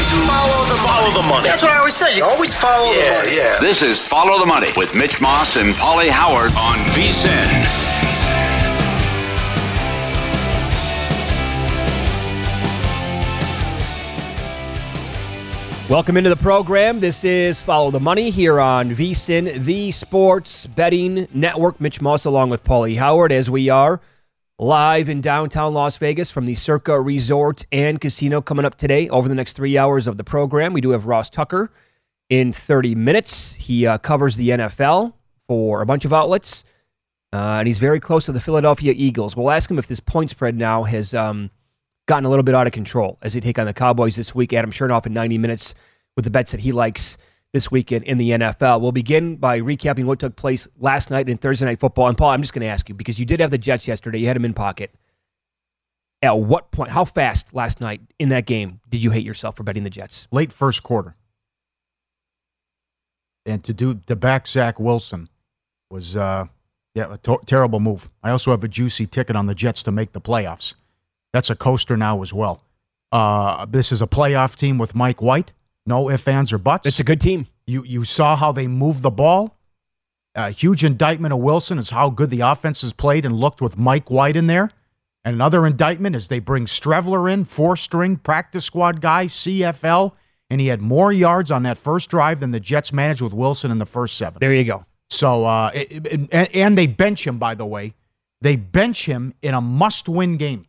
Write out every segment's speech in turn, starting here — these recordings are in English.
Follow the, follow the money. That's what I always say. You always follow the money. Yeah. This is Follow the Money with Mitch Moss and Paulie Howard on VSIN. Welcome into the program. This is Follow the Money here on VSIN, the Sports Betting Network. Mitch Moss along with Paulie Howard as we are live in downtown Las Vegas from the Circa Resort and Casino coming up today over the next three hours of the program. We do have Ross Tucker in 30 minutes. He uh, covers the NFL for a bunch of outlets, uh, and he's very close to the Philadelphia Eagles. We'll ask him if this point spread now has um, gotten a little bit out of control as they take on the Cowboys this week. Adam Chernoff in 90 minutes with the bets that he likes this weekend in the NFL. We'll begin by recapping what took place last night in Thursday Night Football. And Paul, I'm just going to ask you because you did have the Jets yesterday, you had them in pocket. At what point, how fast last night in that game did you hate yourself for betting the Jets? late first quarter. And to do to back Zach Wilson was uh, yeah a to- terrible move. I also have a juicy ticket on the Jets to make the playoffs. That's a coaster now as well. Uh, this is a playoff team with Mike White. No ifs, ands, or buts. It's a good team. You you saw how they moved the ball. A huge indictment of Wilson is how good the offense has played and looked with Mike White in there. And another indictment is they bring Streveler in, four string practice squad guy, CFL, and he had more yards on that first drive than the Jets managed with Wilson in the first seven. There you go. So, uh, it, it- and, and they bench him, by the way. They bench him in a must win game.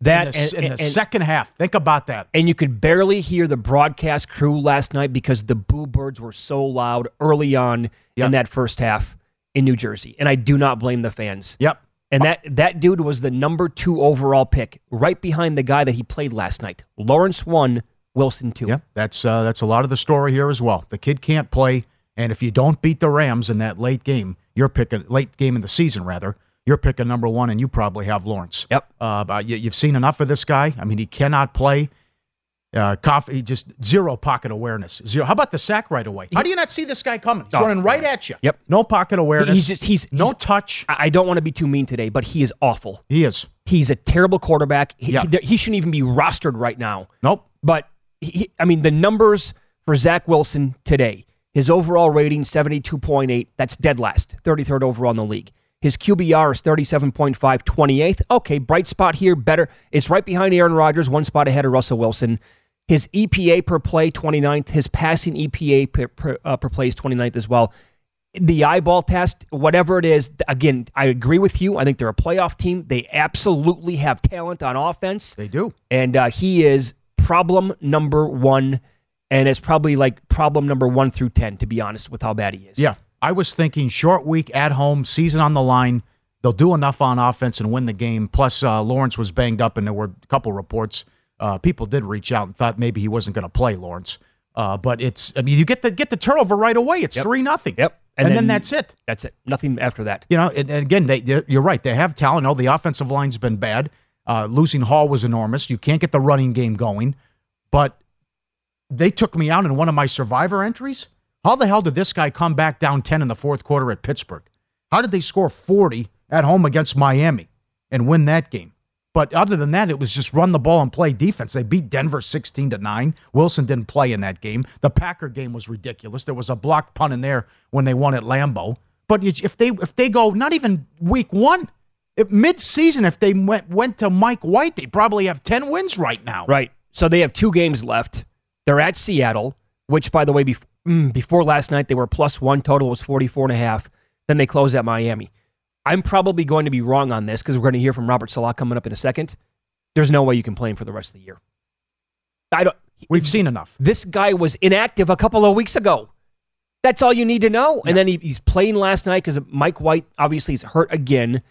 That in the, and- in the and- second half. Think about that. And you could barely hear the broadcast crew last night because the boo birds were so loud early on Yep. in that first half in New Jersey. And I do not blame the fans. Yep. And that, that dude was the number two overall pick, right behind the guy that he played last night. Lawrence one, Wilson two. Yeah, that's uh, that's a lot of the story here as well. The kid can't play, and if you don't beat the Rams in that late game, you're picking late game in the season rather. You're picking number one, and you probably have Lawrence. Yep. Uh, you, you've seen enough of this guy. I mean, he cannot play. Uh, cough, he just zero pocket awareness. Zero. How about the sack right away? How do you not see this guy coming? He's Oh, running right at you. Yep. No pocket awareness. He's just he's no he's- touch. I don't want to be too mean today, but he is awful. He is. He's a terrible quarterback. He, Yeah. he, he shouldn't even be rostered right now. Nope. But he, he- I mean, the numbers for Zach Wilson today, his overall rating 72.8. That's dead last, 33rd overall in the league. His QBR is 37.5, 28th. Okay, bright spot here, better. It's right behind Aaron Rodgers, one spot ahead of Russell Wilson. His EPA per play, 29th. His passing EPA per, per, uh, per play is 29th as well. The eyeball test, whatever it is, again, I agree with you. I think they're a playoff team. They absolutely have talent on offense. They do. And uh, he is problem number one, and it's probably like problem number one through 10, to be honest, with how bad he is. Yeah. I was thinking short week at home, season on the line. They'll do enough on offense and win the game. Plus, uh, Lawrence was banged up, and there were a couple reports. Uh, people did reach out and thought maybe he wasn't going to play Lawrence. Uh, but it's, I mean, you get the get the turnover right away. It's Yep. three nothing. Yep. And, then, that's it. That's it. Nothing after that. You know, and, and again, they, you're right. They have talent. Oh, the offensive line's been bad. Uh, losing Hall was enormous. You can't get the running game going. But they took me out in one of my survivor entries. How the hell did this guy come back down 10 in the fourth quarter at Pittsburgh? How did they score 40 at home against Miami and win that game? But other than that, it was just run the ball and play defense. They beat Denver 16 to 9. Wilson didn't play in that game. The Packer game was ridiculous. There was a blocked punt in there when they won at Lambeau. But if they if they go not even week 1, if mid-season if they went went to Mike White, they probably have 10 wins right now. Right. So they have two games left. They're at Seattle, which, by the way, mm, before last night, they were plus one. Total was 44 and a half. Then they closed at Miami. I'm probably going to be wrong on this because we're going to hear from Robert Saleh coming up in a second. There's no way you can play him for the rest of the year. I don't. We've seen enough. This guy was inactive a couple of weeks ago. That's all you need to know. And then he, he's playing last night because Mike White obviously is hurt again.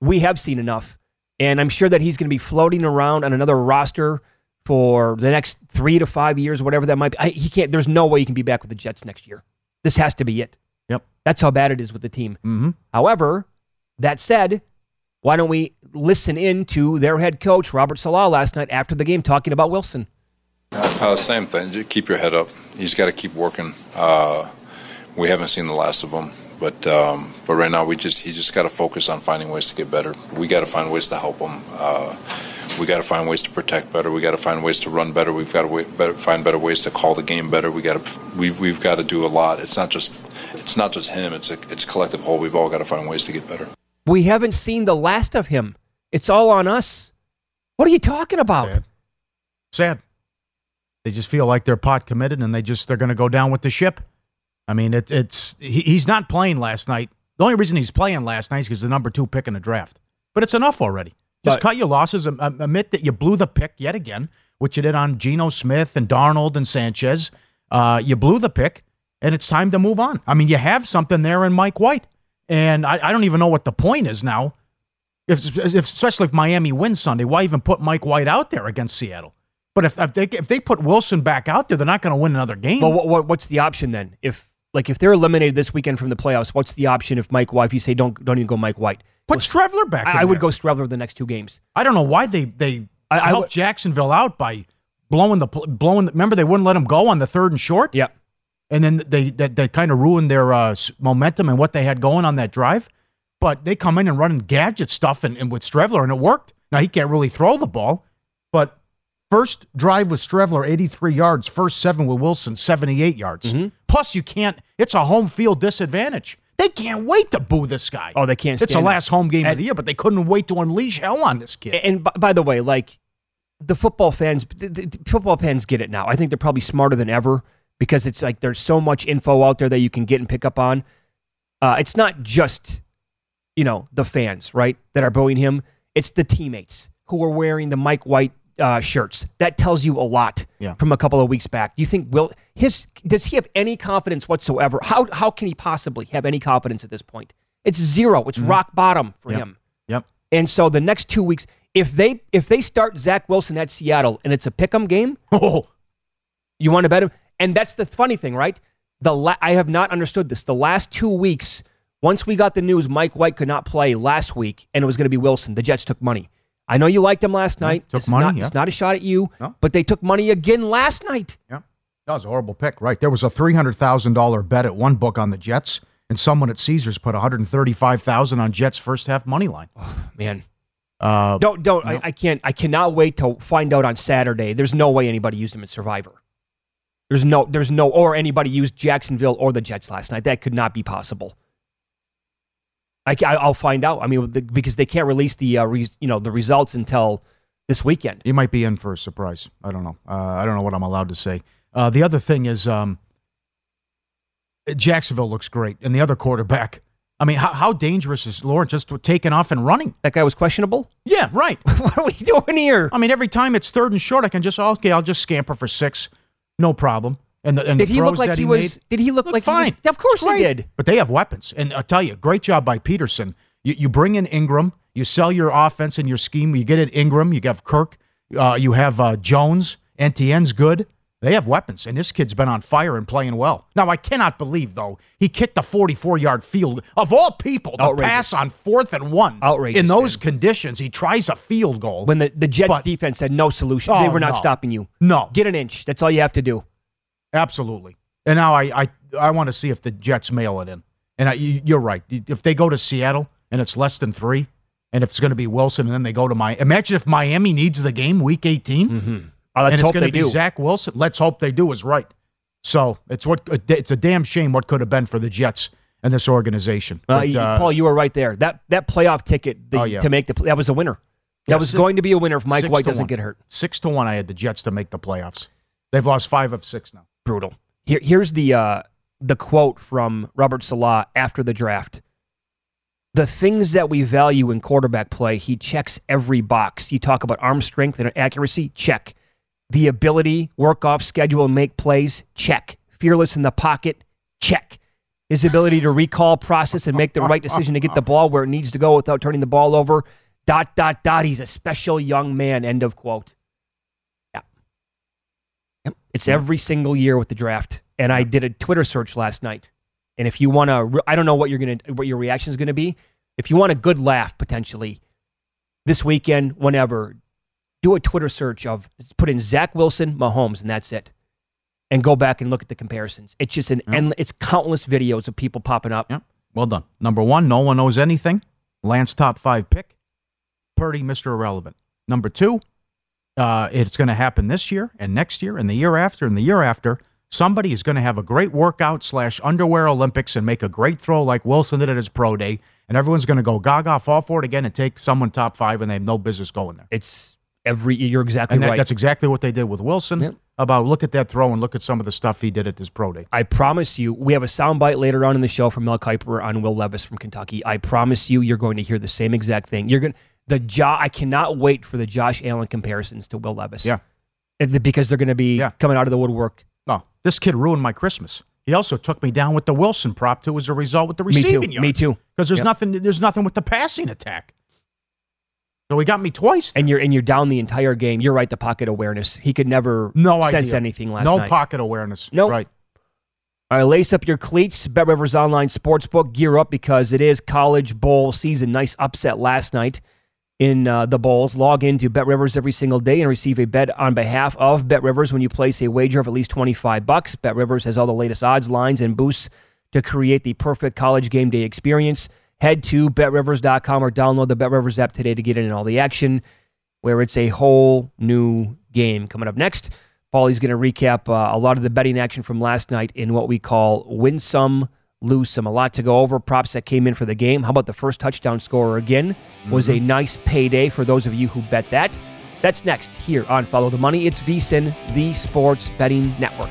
We have seen enough. And I'm sure that he's going to be floating around on another roster for the next three to five years, whatever that might be. I, he can't. There's no way he can be back with the Jets next year. This has to be it. Yep. That's how bad it is with the team. Mm-hmm. However, that said, why don't we listen in to their head coach Robert Saleh last night after the game talking about Wilson? Uh, same thing. Just keep your head up. He's got to keep working. Uh, we haven't seen the last of him, but um, but right now we just he just got to focus on finding ways to get better. We got to find ways to help him. Uh, we got to find ways to protect better. We got to find ways to run better. We've got to better, find better ways to call the game better. We got to we've we've got to do a lot. It's not just it's not just him. It's a it's a collective whole. We've all got to find ways to get better. We haven't seen the last of him. It's all on us. What are you talking about? Sad. Sad. They just feel like they're pot committed and they just they're going to go down with the ship. I mean, it, it's he, he's not playing last night. The only reason he's playing last night is because the number two pick in the draft. But it's enough already. Just But- cut your losses. Am- am- Admit that you blew the pick yet again, which you did on Geno Smith and Darnold and Sanchez. Uh, you blew the pick, and it's time to move on. I mean, you have something there in Mike White, and I, I don't even know what the point is now. If, if especially if Miami wins Sunday, why even put Mike White out there against Seattle? But if, if they if they put Wilson back out there, they're not going to win another game. Well, what, what, what's the option then? If like if they're eliminated this weekend from the playoffs, what's the option if Mike White? If you say don't don't even go Mike White, Put Streveler back. I, I would go Streveler the next two games. I don't know why they they I- I helped would- Jacksonville out by blowing the blowing. The, remember they wouldn't let him go on the third and short. Yeah, and then they they, they kind of ruined their uh, momentum and what they had going on that drive. But they come in and running gadget stuff and, and with Streveler and it worked. Now he can't really throw the ball, first drive with Streveler 83 yards, first seven with Wilson 78 yards. Mm-hmm. Plus you can't. It's a home field disadvantage. They can't wait to boo this guy. Oh, they can't It's the last home game of the year, but they couldn't wait to unleash hell on this kid. And by, by the way, like the football fans, the, the football fans get it now. I think they're probably smarter than ever because it's like there's so much info out there that you can get and pick up on. Uh, it's not just you know the fans, right, that are booing him. It's the teammates who are wearing the Mike White uh, shirts. That tells you a lot Yeah. from a couple of weeks back. Do you think will his does he have any confidence whatsoever? How how can he possibly have any confidence at this point? It's zero. It's rock bottom for Yep. him. Yep. And so the next two weeks, if they if they start Zach Wilson at Seattle and it's a pick'em game, Oh, you want to bet him. And that's the funny thing, right? The la- I have not understood this. The last two weeks, once we got the news Mike White could not play last week, and it was going to be Wilson, the Jets took money. I know you liked them last night. took it's money, Not, yeah. It's not a shot at you, No. but they took money again last night. Yeah. That was a horrible pick, right? There was a three hundred thousand dollar bet at one book on the Jets, and someone at Caesars put one hundred thirty five thousand on Jets first half money line. Man, Uh, don't don't. I, I can't. I cannot wait to find out on Saturday. There's no way anybody used him in Survivor. There's no. There's no. Or anybody used Jacksonville or the Jets last night. That could not be possible. I, I'll find out. I mean, the, because they can't release the uh, re, you know the results until this weekend. you might be in for a surprise. I don't know. Uh, I don't know what I'm allowed to say. Uh, the other thing is, um, Jacksonville looks great, and the other quarterback I mean, how, how dangerous is Lawrence just taking off and running? That guy was questionable? Yeah, right. what are we doing here? I mean, every time it's third and short, I can just, okay, I'll just scamper for six. No problem. And the, and did the he look like he, was? made, Did he look like fine. He was, of course he did. But they have weapons. And I'll tell you, great job by Pederson. You, you bring in Engram, you sell your offense and your scheme. You get it Engram, you have Kirk, uh, you have uh, Jones, Etienne's good. They have weapons, and this kid's been on fire and playing well. Now, I cannot believe, though, he kicked a 44 yard field. Of all people, the Outrageous. pass on fourth and one. Outrageous, In those man. conditions, he tries a field goal. When the, the Jets But- defense had no solution. they Oh, were not no. stopping you. No. Get an inch. That's all you have to do. Absolutely. And now I I, I want to see if the Jets mail it in. And I, you, you're right. If they go to Seattle and it's less than three, and if it's going to be Wilson, and then they go to my imagine if Miami needs the game week 18, Mm-hmm. Oh, and it's going to be do. Zach Wilson. Let's hope they do is right. So it's what it's a damn shame what could have been for the Jets and this organization. But, you- uh, Paul, you were right there. That that playoff ticket the, Oh, yeah. to make the that was a winner. That Yeah, was six- going to be a winner if Mike White doesn't one. get hurt. Six to one, I had the Jets to make the playoffs. They've lost five of six now. Brutal. Here, here's the uh, the quote from Robert Saleh after the draft. The things that we value in quarterback play, he checks every box. You talk about arm strength and accuracy, check. The ability, work off schedule, and make plays, check. Fearless in the pocket, check. His ability to recall, process, and make the right decision to get the ball where it needs to go without turning the ball over. Dot, dot, dot. He's a special young man. End of quote. Yep. It's every single year with the draft. And I did a Twitter search last night. And if you want to, I don't know what you're gonna, what your reaction is gonna be. If you want a good laugh potentially this weekend, whenever, do a Twitter search of put in Zach Wilson, Mahomes, and that's it. And go back and look at the comparisons. It's just an endless, it's countless videos of people popping up. Yep. Well done. Number one, no one knows anything. Lance top five pick. Purdy, Mr. Irrelevant. Number two, uh, it's going to happen this year and next year and the year after and the year after. Somebody is going to have a great workout slash underwear Olympics and make a great throw like Wilson did at his pro day, and everyone's going to go gaga, fall for it again, and take someone top five, and they have no business going there. It's every. You're exactly And that, right. that's exactly what they did with Wilson. Yep. About look at that throw and look at some of the stuff he did at his pro day. I promise you, we have a soundbite later on in the show from Mel Kiper on Will Levis from Kentucky. I promise you, you're going to hear the same exact thing. You're going the jo- I cannot wait for the Josh Allen comparisons to Will Levis. Yeah. Because they're going to be Yeah. coming out of the woodwork. No, this kid ruined my Christmas. He also took me down with the Wilson prop too as a result with the Me too. receiving yards. Me too. Because there's Yep. nothing. There's nothing with the passing attack. So he got me twice. And you're and you're down the entire game. You're right. The pocket awareness. He could never No sense idea. anything last no night. No pocket awareness. Nope. Right. All right, lace up your cleats. Bet Rivers Online Sportsbook. Gear up because it is college bowl season. Nice upset last night in uh, the bowls. Log into Bet Rivers every single day and receive a bet on behalf of Bet Rivers when you place a wager of at least 25 bucks. Bet Rivers has all the latest odds, lines, and boosts to create the perfect college game day experience. Head to betrivers.com or download the Bet Rivers app today to get in on all the action, where it's a whole new game. Coming up next, Paulie's going to recap uh, a lot of the betting action from last night in what we call win lose some. A lot to go over. Props that came in for the game. How about the first touchdown scorer again? Was a mm-hmm. nice payday for those of you who bet that. That's next here on Follow the Money. It's VSIN, the Sports Betting Network.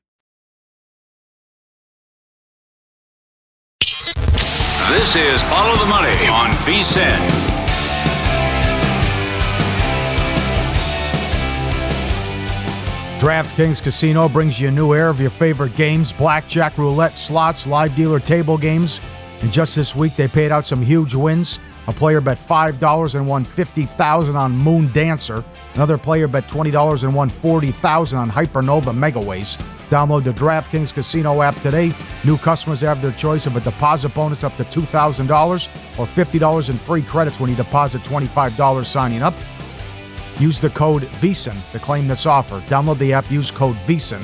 This is Follow the Money on VSIN. DraftKings Casino brings you a new era of your favorite games blackjack, roulette, slots, live dealer table games. And just this week, they paid out some huge wins. A player bet $5 and won $50,000 on Moon Dancer. Another player bet $20 and won $40,000 on Hypernova Megaways. Download the DraftKings Casino app today. New customers have their choice of a deposit bonus up to $2,000 or $50 in free credits when you deposit $25 signing up. Use the code VSIN to claim this offer. Download the app, use code VSIN.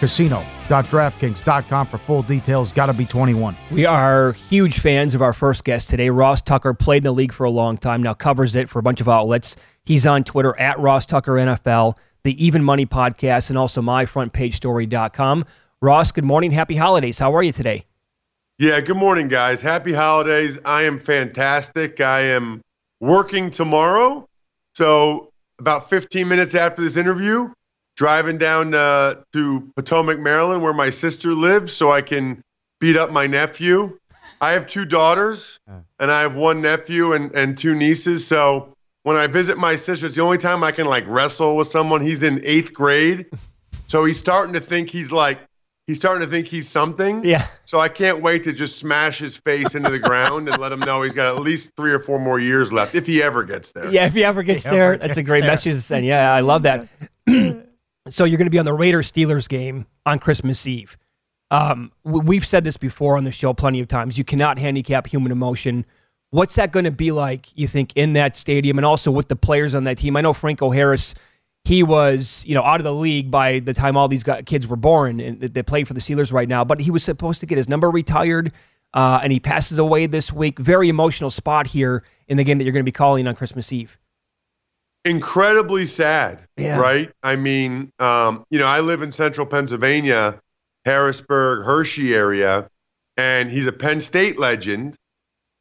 Casino.draftkings.com for full details. Got to be 21. We are huge fans of our first guest today. Ross Tucker played in the league for a long time, now covers it for a bunch of outlets. He's on Twitter at Ross Tucker NFL, the Even Money podcast, and also myfrontpagestory.com. Ross, good morning. Happy holidays. How are you today? Yeah, good morning, guys. Happy holidays. I am fantastic. I am working tomorrow. So, about 15 minutes after this interview, driving down uh, to Potomac, Maryland, where my sister lives, so I can beat up my nephew. I have two daughters, and I have one nephew and, and two nieces. So when I visit my sister, it's the only time I can like wrestle with someone. He's in eighth grade, so he's starting to think he's like he's starting to think he's something. Yeah. So I can't wait to just smash his face into the ground and let him know he's got at least three or four more years left if he ever gets there. Yeah, if he ever gets He there, ever that's a great there. message to send. Yeah, I love that. so you're going to be on the Raiders Steelers game on Christmas Eve. Um, we've said this before on the show plenty of times. You cannot handicap human emotion. What's that going to be like? You think in that stadium, and also with the players on that team? I know Franco Harris. He was, you know, out of the league by the time all these kids were born, and they- play for the Steelers right now. But he was supposed to get his number retired, uh, and he passes away this week. Very emotional spot here in the game that you're going to be calling on Christmas Eve. Incredibly sad, Yeah. right? I mean, um, you know, I live in central Pennsylvania, Harrisburg, Hershey area, and he's a Penn State legend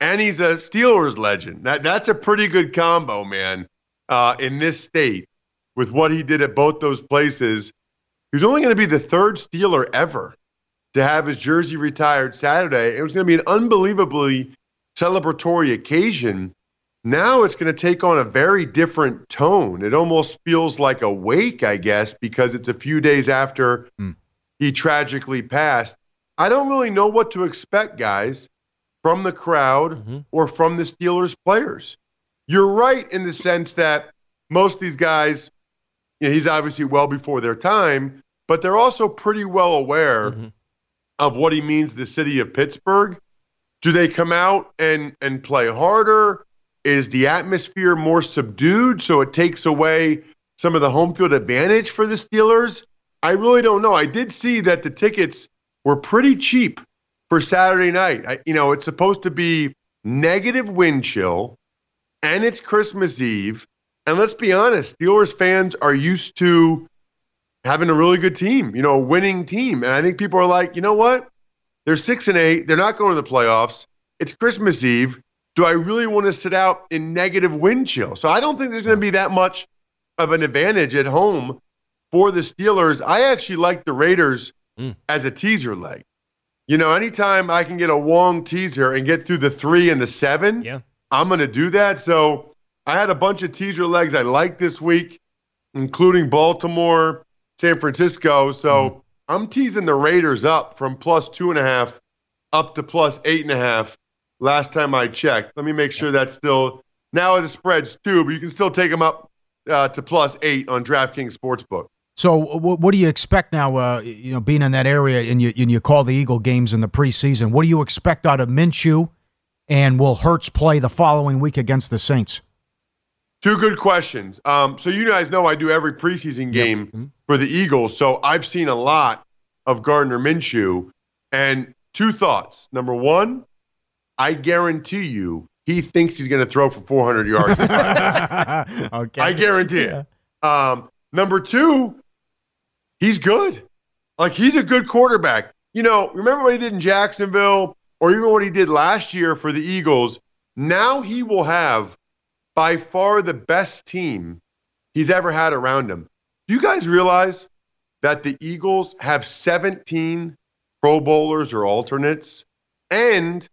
and he's a Steelers legend. That that's a pretty good combo, man. Uh, in this state, with what he did at both those places, he was only going to be the third Steeler ever to have his jersey retired Saturday. It was going to be an unbelievably celebratory occasion. Now it's going to take on a very different tone. It almost feels like a wake, I guess, because it's a few days after he tragically passed. I don't really know what to expect, guys, from the crowd or from the Steelers players. You're right in the sense that most of these guys you know, he's obviously well before their time, but they're also pretty well aware Mm-hmm. of what he means to the city of Pittsburgh. Do they come out and and play harder? Is the atmosphere more subdued so it takes away some of the home field advantage for the Steelers? I really don't know. I did see that the tickets were pretty cheap for Saturday night. I, you know, it's supposed to be negative wind chill and it's Christmas Eve. And let's be honest, Steelers fans are used to having a really good team, you know, a winning team. And I think people are like, you know what? They're six and eight. They're not going to the playoffs. It's Christmas Eve. Do I really want to sit out in negative wind chill? So I don't think there's going to be that much of an advantage at home for the Steelers. I actually like the Raiders mm. as a teaser leg. You know, anytime I can get a long teaser and get through the three and the seven, yeah. I'm going to do that. So I had a bunch of teaser legs I like this week, including Baltimore, San Francisco. So mm-hmm. I'm teasing the Raiders up from plus two and a half up to plus eight and a half last time I checked. Let me make sure that's still now the spread's two, but you can still take them up uh, to plus eight on DraftKings Sportsbook. So, what, what do you expect now? Uh, you know, being in that area, and you and you call the Eagle games in the preseason. What do you expect out of Minshew? And will Hurts play the following week against the Saints? Two good questions. Um, so you guys know I do every preseason game for the Eagles, so I've seen a lot of Gardner Minshew. And two thoughts. Number one, I guarantee you he thinks he's going to throw for 400 yards. okay, I guarantee it. Um, number two, he's good. Like he's a good quarterback. You know, remember what he did in Jacksonville, or even what he did last year for the Eagles. Now he will have by far the best team he's ever had around him. Do you guys realize that the Eagles have 17 Pro Bowlers or alternates? And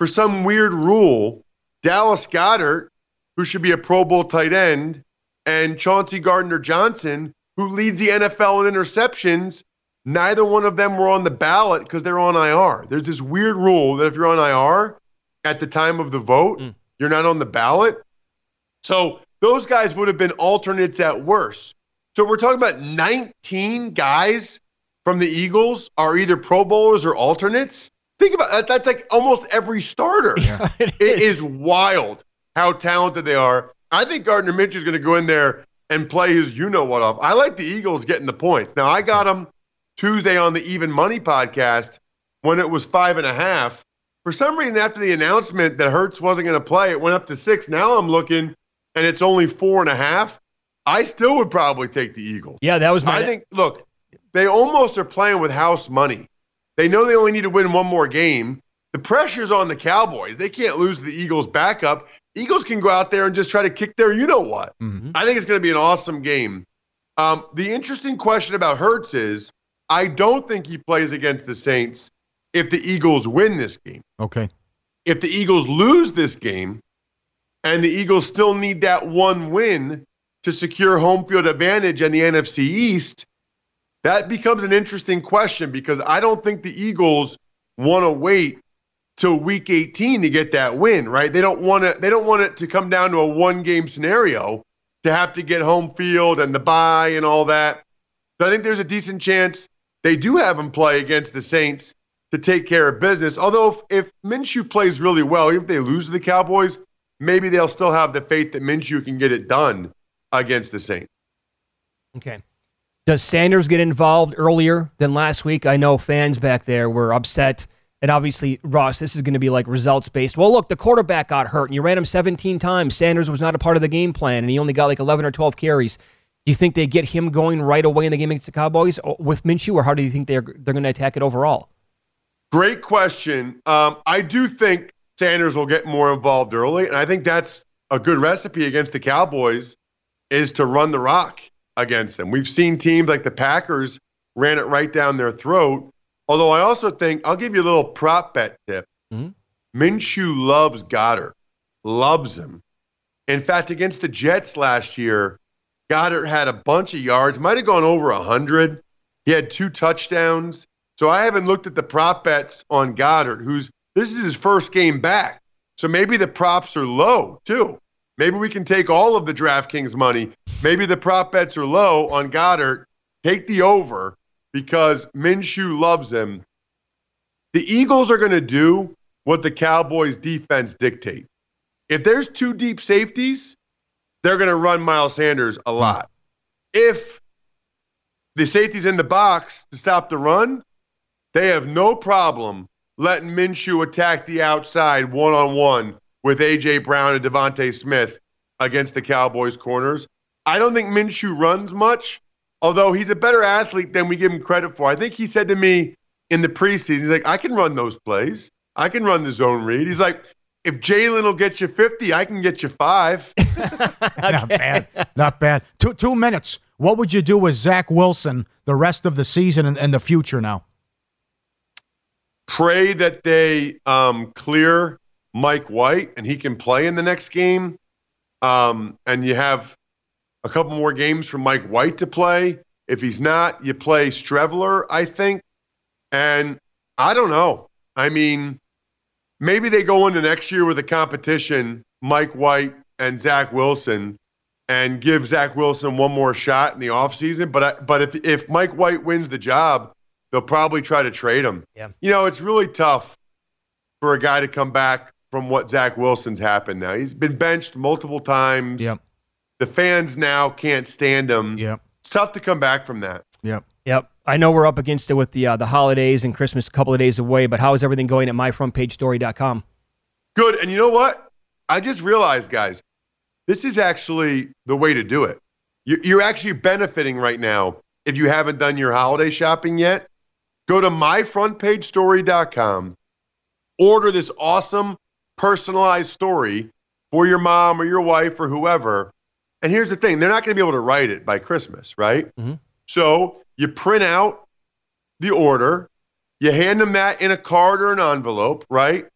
for some weird rule, Dallas Goedert, who should be a Pro Bowl tight end, and Chauncey Gardner Johnson, who leads the NFL in interceptions, neither one of them were on the ballot because they're on IR. There's this weird rule that if you're on IR at the time of the vote, mm. you're not on the ballot. So those guys would have been alternates at worst. So we're talking about 19 guys from the Eagles are either Pro Bowlers or alternates. Think about that. That's like almost every starter. it is. wild how talented they are. I think Gardner Minshew is going to go in there and play his you know what off. I like the Eagles getting the points. Now I got them Tuesday on the Even Money podcast when it was five and a half. For some reason, after the announcement that Hurts wasn't going to play, it went up to six. Now I'm looking and it's only four and a half. I still would probably take the Eagles. Yeah, that was my. I think. Look, they almost are playing with house money. They know they only need to win one more game. The pressure's on the Cowboys. They can't lose the Eagles' backup. Eagles can go out there and just try to kick their you know what. I think it's going to be an awesome game. Um, the interesting question about Hurts is I don't think he plays against the Saints if the Eagles win this game. Okay. If the Eagles lose this game and the Eagles still need that one win to secure home field advantage in the NFC East, that becomes an interesting question because I don't think the Eagles want to wait till week 18 to get that win, right? They don't want to they don't want it to come down to a one game scenario to have to get home field and the bye and all that. So I think there's a decent chance they do have him play against the Saints to take care of business. Although if, if Minshew plays really well, even if they lose to the Cowboys, maybe they'll still have the faith that Minshew can get it done against the Saints. Okay. Does Sanders get involved earlier than last week? I know fans back there were upset. And obviously, Ross, this is going to be like results based. Well, look, the quarterback got hurt and you ran him 17 times. Sanders was not a part of the game plan and he only got like 11 or 12 carries. Do you think they get him going right away in the game against the Cowboys with Minshew, or how do you think they're they're going to attack it overall? Great question. Um, I do think Sanders will get more involved early, and I think that's a good recipe against the Cowboys is to run the rock against them. We've seen teams like the Packers ran it right down their throat. Although I also think I'll give you a little prop bet tip. Mm-hmm. Minshew loves Goedert, loves him. In fact, against the Jets last year, Goedert had a bunch of yards, might have gone over 100. He had two touchdowns. So I haven't looked at the prop bets on Goedert, who's this is his first game back. So maybe the props are low too. Maybe we can take all of the DraftKings money. Maybe the prop bets are low on Goedert. Take the over because Minshew loves him. The Eagles are going to do what the Cowboys defense dictate. If there's two deep safeties, they're going to run Miles Sanders a lot. If the safety's in the box to stop the run, they have no problem letting Minshew attack the outside one on one with A.J. Brown and DeVonta Smith against the Cowboys corners. I don't think Minshew runs much, although he's a better athlete than we give him credit for. I think he said to me in the preseason, he's like, I can run those plays. I can run the zone read. He's like, if Jalen will get you 50, I can get you five. Not bad. Not bad. Two two minutes. What would you do with Zach Wilson the rest of the season and, and the future now? Pray that they um, clear Mike White and he can play in the next game. Um, and you have a couple more games for Mike White to play. If he's not, you play Streveler, I think. And I don't know. I mean, maybe they go into next year with a competition, Mike White and Zach Wilson, and give Zach Wilson one more shot in the offseason. But I, but if if Mike White wins the job, they'll probably try to trade him. Yeah. You know, it's really tough for a guy to come back from what Zach Wilson's happened now. He's been benched multiple times. Yep. The fans now can't stand him. Yep. It's tough to come back from that. Yep. Yep. I know we're up against it with the uh, the holidays and Christmas a couple of days away, but how is everything going at myfrontpagestory.com? Good. And you know what? I just realized, guys, this is actually the way to do it. You're, you're actually benefiting right now if you haven't done your holiday shopping yet. Go to myfrontpagestory.com, order this awesome personalized story for your mom or your wife or whoever. And here's the thing they're not going to be able to write it by Christmas, right? Mm-hmm. So you print out the order, you hand them that in a card or an envelope, right?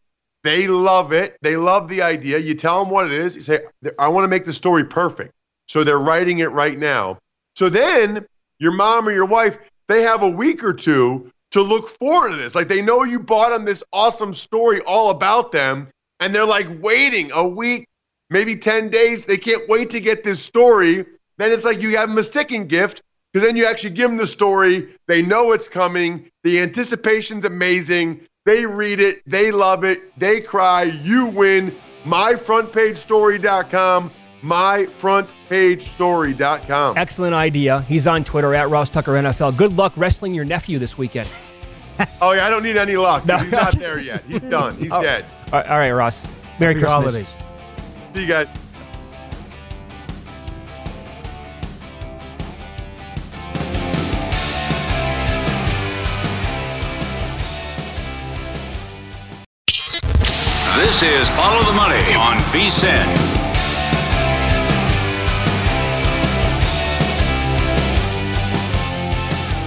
They love it. They love the idea. You tell them what it is. You say, I want to make the story perfect. So they're writing it right now. So then your mom or your wife, they have a week or two to look forward to this. Like they know you bought them this awesome story all about them, and they're like waiting a week, maybe 10 days. They can't wait to get this story. Then it's like you have them a sticking gift because then you actually give them the story. They know it's coming. The anticipation's amazing. They read it. They love it. They cry. You win. MyFrontPageStory.com. MyFrontPageStory.com. Excellent idea. He's on Twitter at Ross Tucker NFL. Good luck wrestling your nephew this weekend. Oh yeah, I don't need any luck. No. He's not there yet. He's done. He's Oh. dead. All right, all right, Ross. Merry Happy Christmas. holidays. See you guys. This is Follow the Money on VSIN.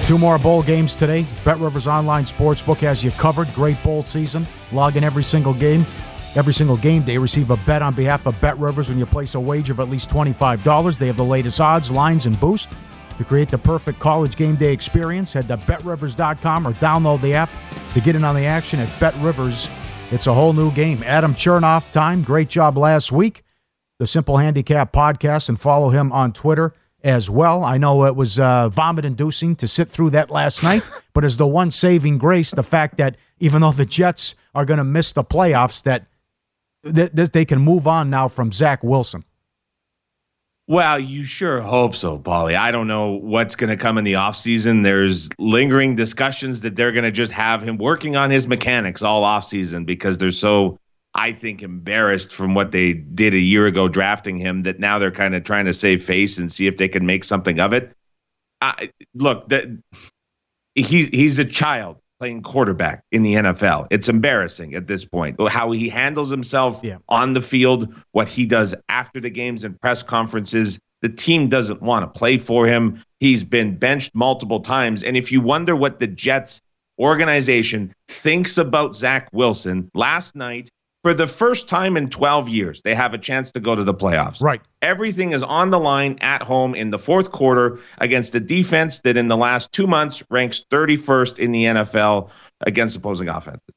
Two more bowl games today. Bet Rivers Online Sportsbook has you covered. Great bowl season. Log in every single game. Every single game day, receive a bet on behalf of Bet Rivers when you place a wager of at least $25. They have the latest odds, lines, and boost. To create the perfect college game day experience, head to betrivers.com or download the app to get in on the action at Bet Rivers. It's a whole new game. Adam Chernoff time. Great job last week. The Simple Handicap podcast and follow him on Twitter as well. I know it was uh, vomit inducing to sit through that last night, but as the one saving grace, the fact that even though the Jets are going to miss the playoffs, that, that, that they can move on now from Zach Wilson. Well, you sure hope so, Paulie. I don't know what's going to come in the offseason. There's lingering discussions that they're going to just have him working on his mechanics all offseason because they're so, I think, embarrassed from what they did a year ago drafting him that now they're kind of trying to save face and see if they can make something of it. I, look, the, he's he's a child playing quarterback in the NFL. It's embarrassing at this point how he handles himself yeah. on the field, what he does after the games and press conferences. The team doesn't want to play for him. He's been benched multiple times. And if you wonder what the Jets organization thinks about Zach Wilson, last night, for the first time in 12 years, they have a chance to go to the playoffs. Right. Everything is on the line at home in the fourth quarter against a defense that in the last two months ranks 31st in the NFL against opposing offenses.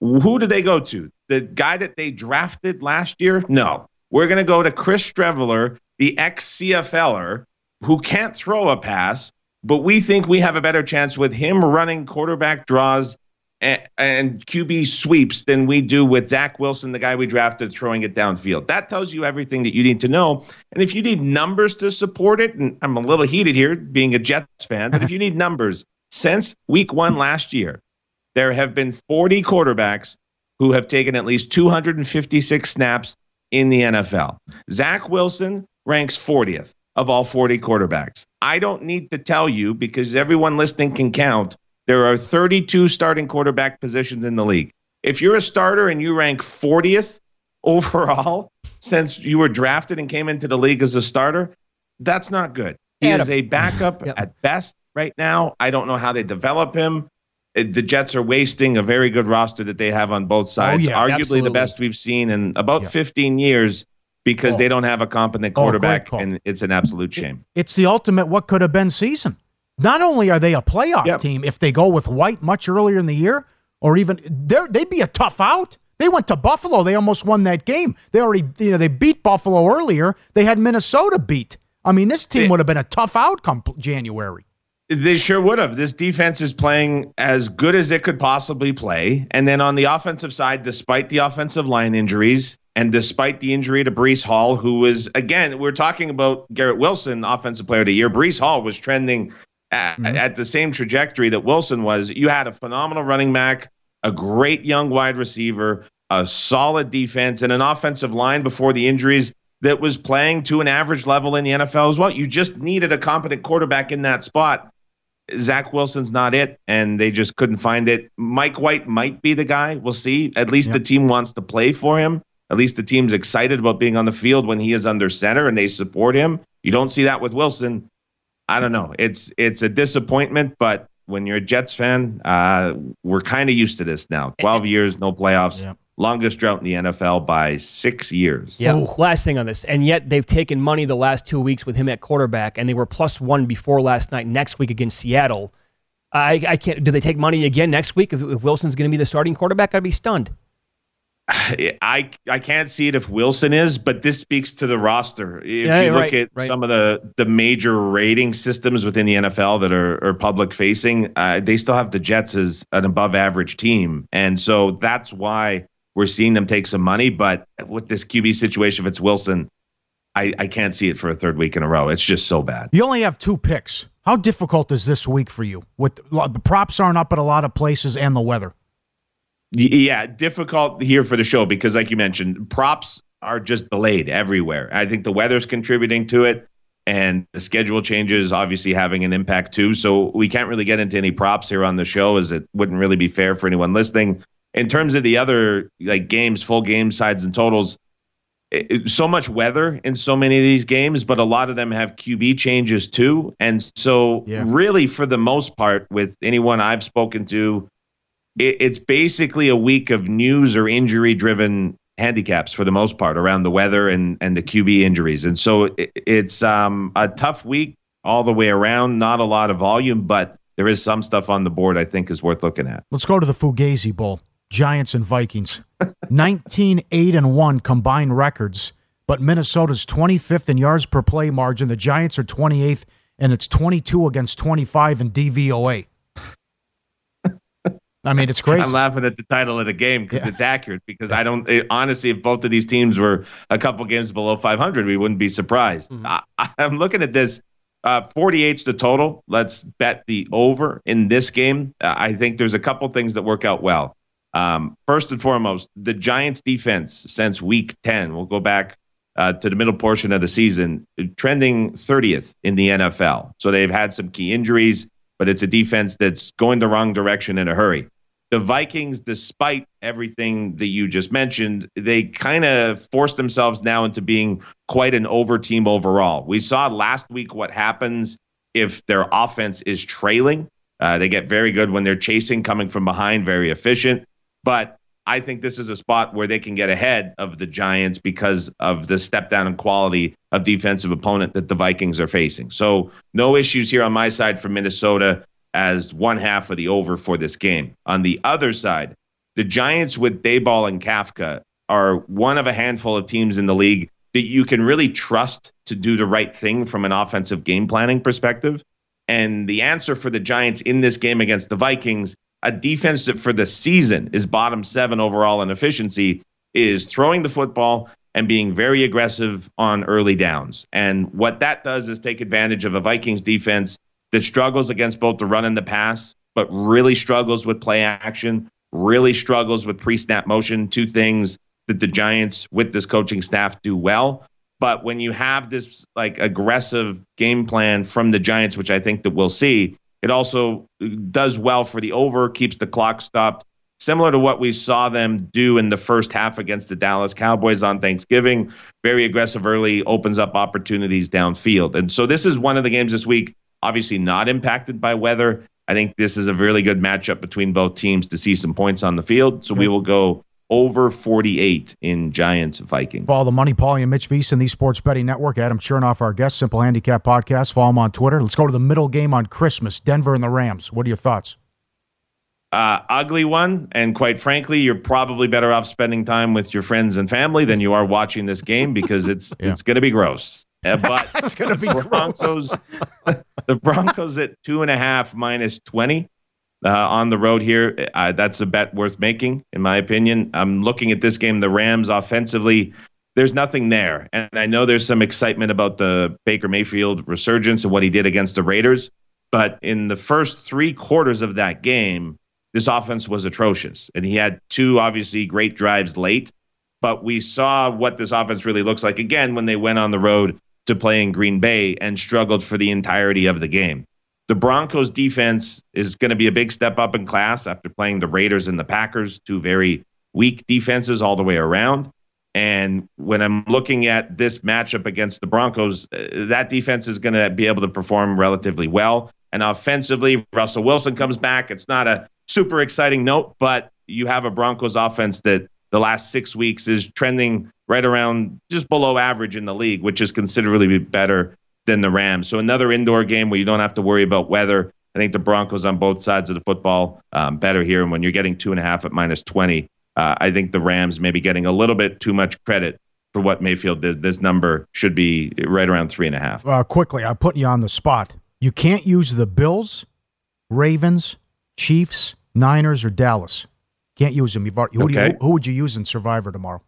Who do they go to? The guy that they drafted last year? No. We're going to go to Chris Streveler, the ex CFLer, who can't throw a pass, but we think we have a better chance with him running quarterback draws and, and QB sweeps than we do with Zach Wilson, the guy we drafted, throwing it downfield. That tells you everything that you need to know. And if you need numbers to support it, and I'm a little heated here being a Jets fan, but if you need numbers, since week one last year, there have been 40 quarterbacks who have taken at least 256 snaps in the NFL. Zach Wilson ranks 40th of all 40 quarterbacks. I don't need to tell you because everyone listening can count. There are 32 starting quarterback positions in the league. If you're a starter and you rank 40th overall since you were drafted and came into the league as a starter, that's not good. He is a backup yep. at best right now. I don't know how they develop him. Uh, the Jets are wasting a very good roster that they have on both oh, sides. Oh, yeah, Arguably absolutely. the best we've seen in about 15 years because oh. they don't have a competent oh, quarterback, oh, and it's an absolute shame. It's the ultimate what could have been season. Not only are they a playoff yep. team if they go with White much earlier in the year, or even they'd be a tough out. They went to Buffalo. They almost won that game. They already, you know, they beat Buffalo earlier. They had Minnesota beat. I mean, this team would have been a tough outcome January. They sure would have. This defense is playing as good as it could possibly play. And then on the offensive side, despite the offensive line injuries and despite the injury to Breece Hall, who was, again, we're talking about Garrett Wilson, offensive player of the year. Breece Hall was trending at, mm-hmm. at the same trajectory that Wilson was. You had a phenomenal running back, a great young wide receiver, a solid defense, and an offensive line before the injuries that was playing to an average level in the NFL as well. You just needed a competent quarterback in that spot. Zach Wilson's not it, and they just couldn't find it. Mike White might be the guy. We'll see. At least yep. the team wants to play for him. At least the team's excited about being on the field when he is under center and they support him. You don't see that with Wilson. I don't know. It's it's a disappointment, but when you're a Jets fan, uh, we're kind of used to this now. Twelve years, no playoffs. Yep longest drought in the NFL by six years. Yeah. Ooh. Last thing on this, and yet they've taken money the last two weeks with him at quarterback, and they were plus one before last night. Next week against Seattle, I, I can't. Do they take money again next week if, if Wilson's going to be the starting quarterback? I'd be stunned. I I can't see it if Wilson is, but this speaks to the roster. If yeah, you look right, at right. some of the the major rating systems within the NFL that are, are public facing, uh, they still have the Jets as an above average team, and so that's why we're seeing them take some money, but with this QB situation, if it's Wilson, I, I can't see it for a third week in a row. It's just so bad. You only have two picks. How difficult is this week for you? With the props aren't up at a lot of places and the weather. Yeah, difficult here for the show because, like you mentioned, props are just delayed everywhere. I think the weather's contributing to it, and the schedule changes obviously having an impact too. So we can't really get into any props here on the show, as it wouldn't really be fair for anyone listening in terms of the other like games, full game sides and totals, it, so much weather in so many of these games, but a lot of them have QB changes too. And so, yeah. really, for the most part, with anyone I've spoken to, it, it's basically a week of news or injury driven handicaps for the most part around the weather and and the QB injuries. And so it, it's um, a tough week all the way around. Not a lot of volume, but there is some stuff on the board I think is worth looking at. Let's go to the Fugazi Bowl. Giants and Vikings. 19 8 and 1 combined records, but Minnesota's 25th in yards per play margin. The Giants are 28th, and it's 22 against 25 in DVOA. I mean, it's crazy. I'm laughing at the title of the game because yeah. it's accurate. Because I don't it, honestly, if both of these teams were a couple games below 500, we wouldn't be surprised. Mm-hmm. I, am looking at this. Uh, 48's the total. Let's bet the over in this game. Uh, I think there's a couple things that work out well. Um, first and foremost, the Giants' defense since week 10, we'll go back uh, to the middle portion of the season, trending 30th in the NFL. So they've had some key injuries, but it's a defense that's going the wrong direction in a hurry. The Vikings, despite everything that you just mentioned, they kind of forced themselves now into being quite an over team overall. We saw last week what happens if their offense is trailing. Uh, they get very good when they're chasing, coming from behind, very efficient. But I think this is a spot where they can get ahead of the Giants because of the step down in quality of defensive opponent that the Vikings are facing. So no issues here on my side for Minnesota as one half of the over for this game. On the other side, the Giants with Daboll and Kafka are one of a handful of teams in the league that you can really trust to do the right thing from an offensive game planning perspective. And the answer for the Giants in this game against the Vikings, a defense that for the season is bottom seven overall in efficiency, is throwing the football and being very aggressive on early downs. And what that does is take advantage of a Vikings defense that struggles against both the run and the pass, but really struggles with play action, really struggles with pre snap motion, two things that the Giants with this coaching staff do well. But when you have this like aggressive game plan from the Giants, which I think that we'll see, it also does well for the over, keeps the clock stopped, similar to what we saw them do in the first half against the Dallas Cowboys on Thanksgiving. Very aggressive early, opens up opportunities downfield. And so this is one of the games this week, obviously not impacted by weather. I think this is a really good matchup between both teams to see some points on the field. So we will go over 48 in Giants Vikings. Follow the Money, Paulie and Mitch VSiN the Sports Betting Network. Adam Chernoff, our guest, Simple Handicap Podcast. Follow him on Twitter. Let's go to the middle game on Christmas Denver and the Rams. What are your thoughts? Uh, ugly one, and quite frankly, you're probably better off spending time with your friends and family than you are watching this game because it's yeah. it's going to be gross. Uh, but it's going to be Broncos. the Broncos at two and a half minus twenty uh, on the road here. Uh, that's a bet worth making, in my opinion. I'm looking at this game. The Rams offensively, there's nothing there. And I know there's some excitement about the Baker Mayfield resurgence and what he did against the Raiders. But in the first three quarters of that game, this offense was atrocious. And he had two obviously great drives late. But we saw what this offense really looks like again when they went on the road to play in Green Bay and struggled for the entirety of the game. The Broncos defense is going to be a big step up in class after playing the Raiders and the Packers, two very weak defenses all the way around. And when I'm looking at this matchup against the Broncos, uh, that defense is going to be able to perform relatively well. And offensively, Russell Wilson comes back. It's not a super exciting note, but you have a Broncos offense that the last six weeks is trending right around just below average in the league, which is considerably better than the Rams. So another indoor game where you don't have to worry about weather. I think the Broncos on both sides of the football um, better here. And when you're getting two and a half at minus 20, uh, I think the Rams may be getting a little bit too much credit for what Mayfield did. This number should be right around three and a half. Uh, quickly, I'm putting you on the spot. You can't use the Bills, Ravens, Chiefs, Niners, or Dallas. Can't use them. You've already, who, okay. you, who would you use in Survivor tomorrow?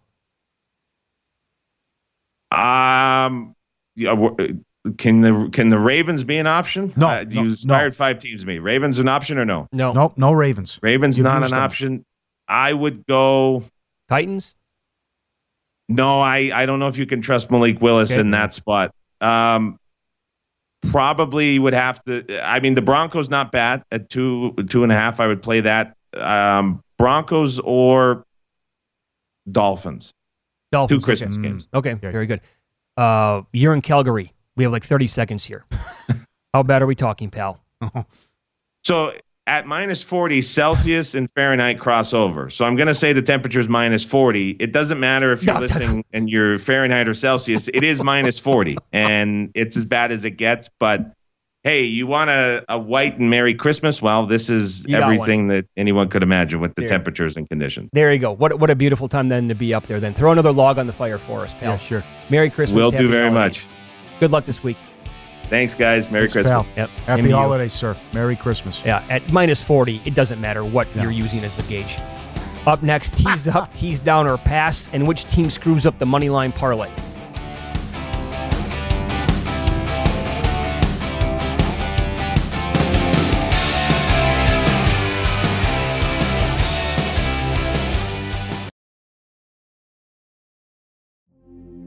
Um, yeah, can the can the Ravens be an option? No, uh, you no, inspired no. five teams. Me Ravens an option or no? No, nope, no Ravens. Ravens You've not an them. option. I would go Titans. No, I I don't know if you can trust Malik Willis okay. in that spot. Um, probably would have to. I mean, the Broncos not bad at two two and a half. I would play that. Um, Broncos or Dolphins. Dolphins. Two Christmas okay. games. Okay, okay, very good. Uh, you're in Calgary. We have like 30 seconds here. How bad are we talking, pal? so at minus 40 Celsius and Fahrenheit crossover. So I'm going to say the temperature is minus 40. It doesn't matter if you're listening and you're Fahrenheit or Celsius. It is minus 40, and it's as bad as it gets. But hey, you want a, a white and Merry Christmas? Well, this is you everything that anyone could imagine with the there. temperatures and conditions. There you go. What what a beautiful time then to be up there. Then throw another log on the fire for us, pal. Yeah, sure. Merry Christmas. Will do very holidays. much. Good luck this week. Thanks, guys. Merry Thanks, Christmas. Pal. Yep. Happy holidays, sir. Merry Christmas. Yeah, at minus 40, it doesn't matter what yeah. you're using as the gauge. Up next, tease up, tease down, or pass, and which team screws up the money line parlay.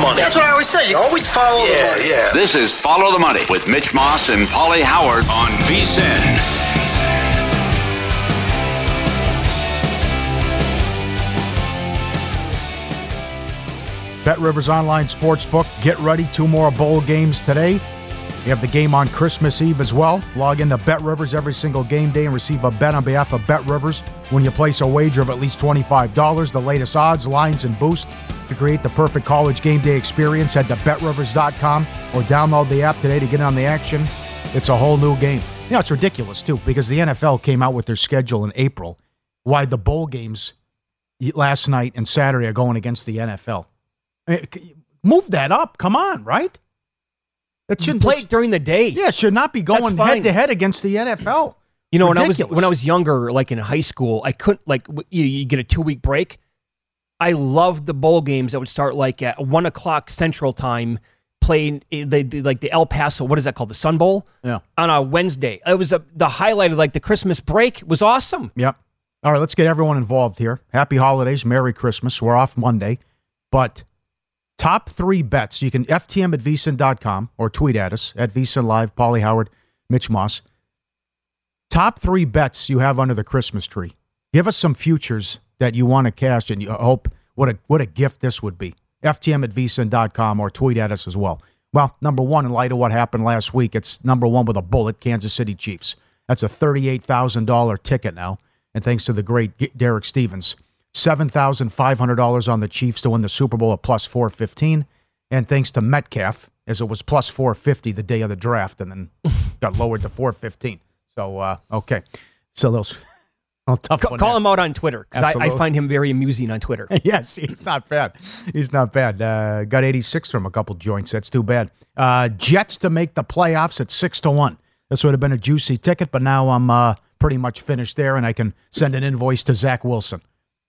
money. That's what I always say. You always follow the money. Yeah. This is Follow the Money with Mitch Moss and Paulie Howard on VSIN. Bet Rivers Online Sportsbook. Get ready. Two more bowl games today. You have the game on Christmas Eve as well. Log into Bet Rivers every single game day and receive a bet on behalf of Bet Rivers when you place a wager of at least $25. The latest odds, lines, and boost to create the perfect college game day experience. Head to betrivers.com or download the app today to get on the action. It's a whole new game. You know, it's ridiculous, too, because the NFL came out with their schedule in April. Why the bowl games last night and Saturday are going against the NFL. I mean, move that up. Come on, right? That shouldn't play during the day. Yeah, it should not be going head to head against the NFL. You know, when I was when I was younger, like in high school, I couldn't like you, you get a two week break. I loved the bowl games that would start like at one o'clock Central Time, playing eh, the, the like the El Paso. What is that called? The Sun Bowl. Yeah. On a Wednesday, it was a, the highlight of like the Christmas break was awesome. Yep. All right, let's get everyone involved here. Happy holidays, Merry Christmas. We're off Monday, but top three bets you can ftm at vsin.com or tweet at us at vsin live. Paulie Howard, Mitch Moss. Top three bets you have under the Christmas tree. Give us some futures that you want to cash, and you hope what a what a gift this would be. ftm at vsin.com or tweet at us as well. Well, number one, in light of what happened last week, it's number one with a bullet, Kansas City Chiefs. That's a thirty-eight thousand dollar ticket now, and thanks to the great Derek Stevens, seven thousand five hundred dollars on the Chiefs to win the Super Bowl at plus four fifteen, and thanks to Metcalf, as it was plus four fifty the day of the draft, and then got lowered to four fifteen. So uh, okay, so those. A tough one call there. him out on Twitter because I, I find him very amusing on Twitter. yes, he's not bad. He's not bad. Uh, got 86 from a couple joints. That's too bad. Uh, Jets to make the playoffs at six to one. This would have been a juicy ticket, but now I'm uh, pretty much finished there, and I can send an invoice to Zach Wilson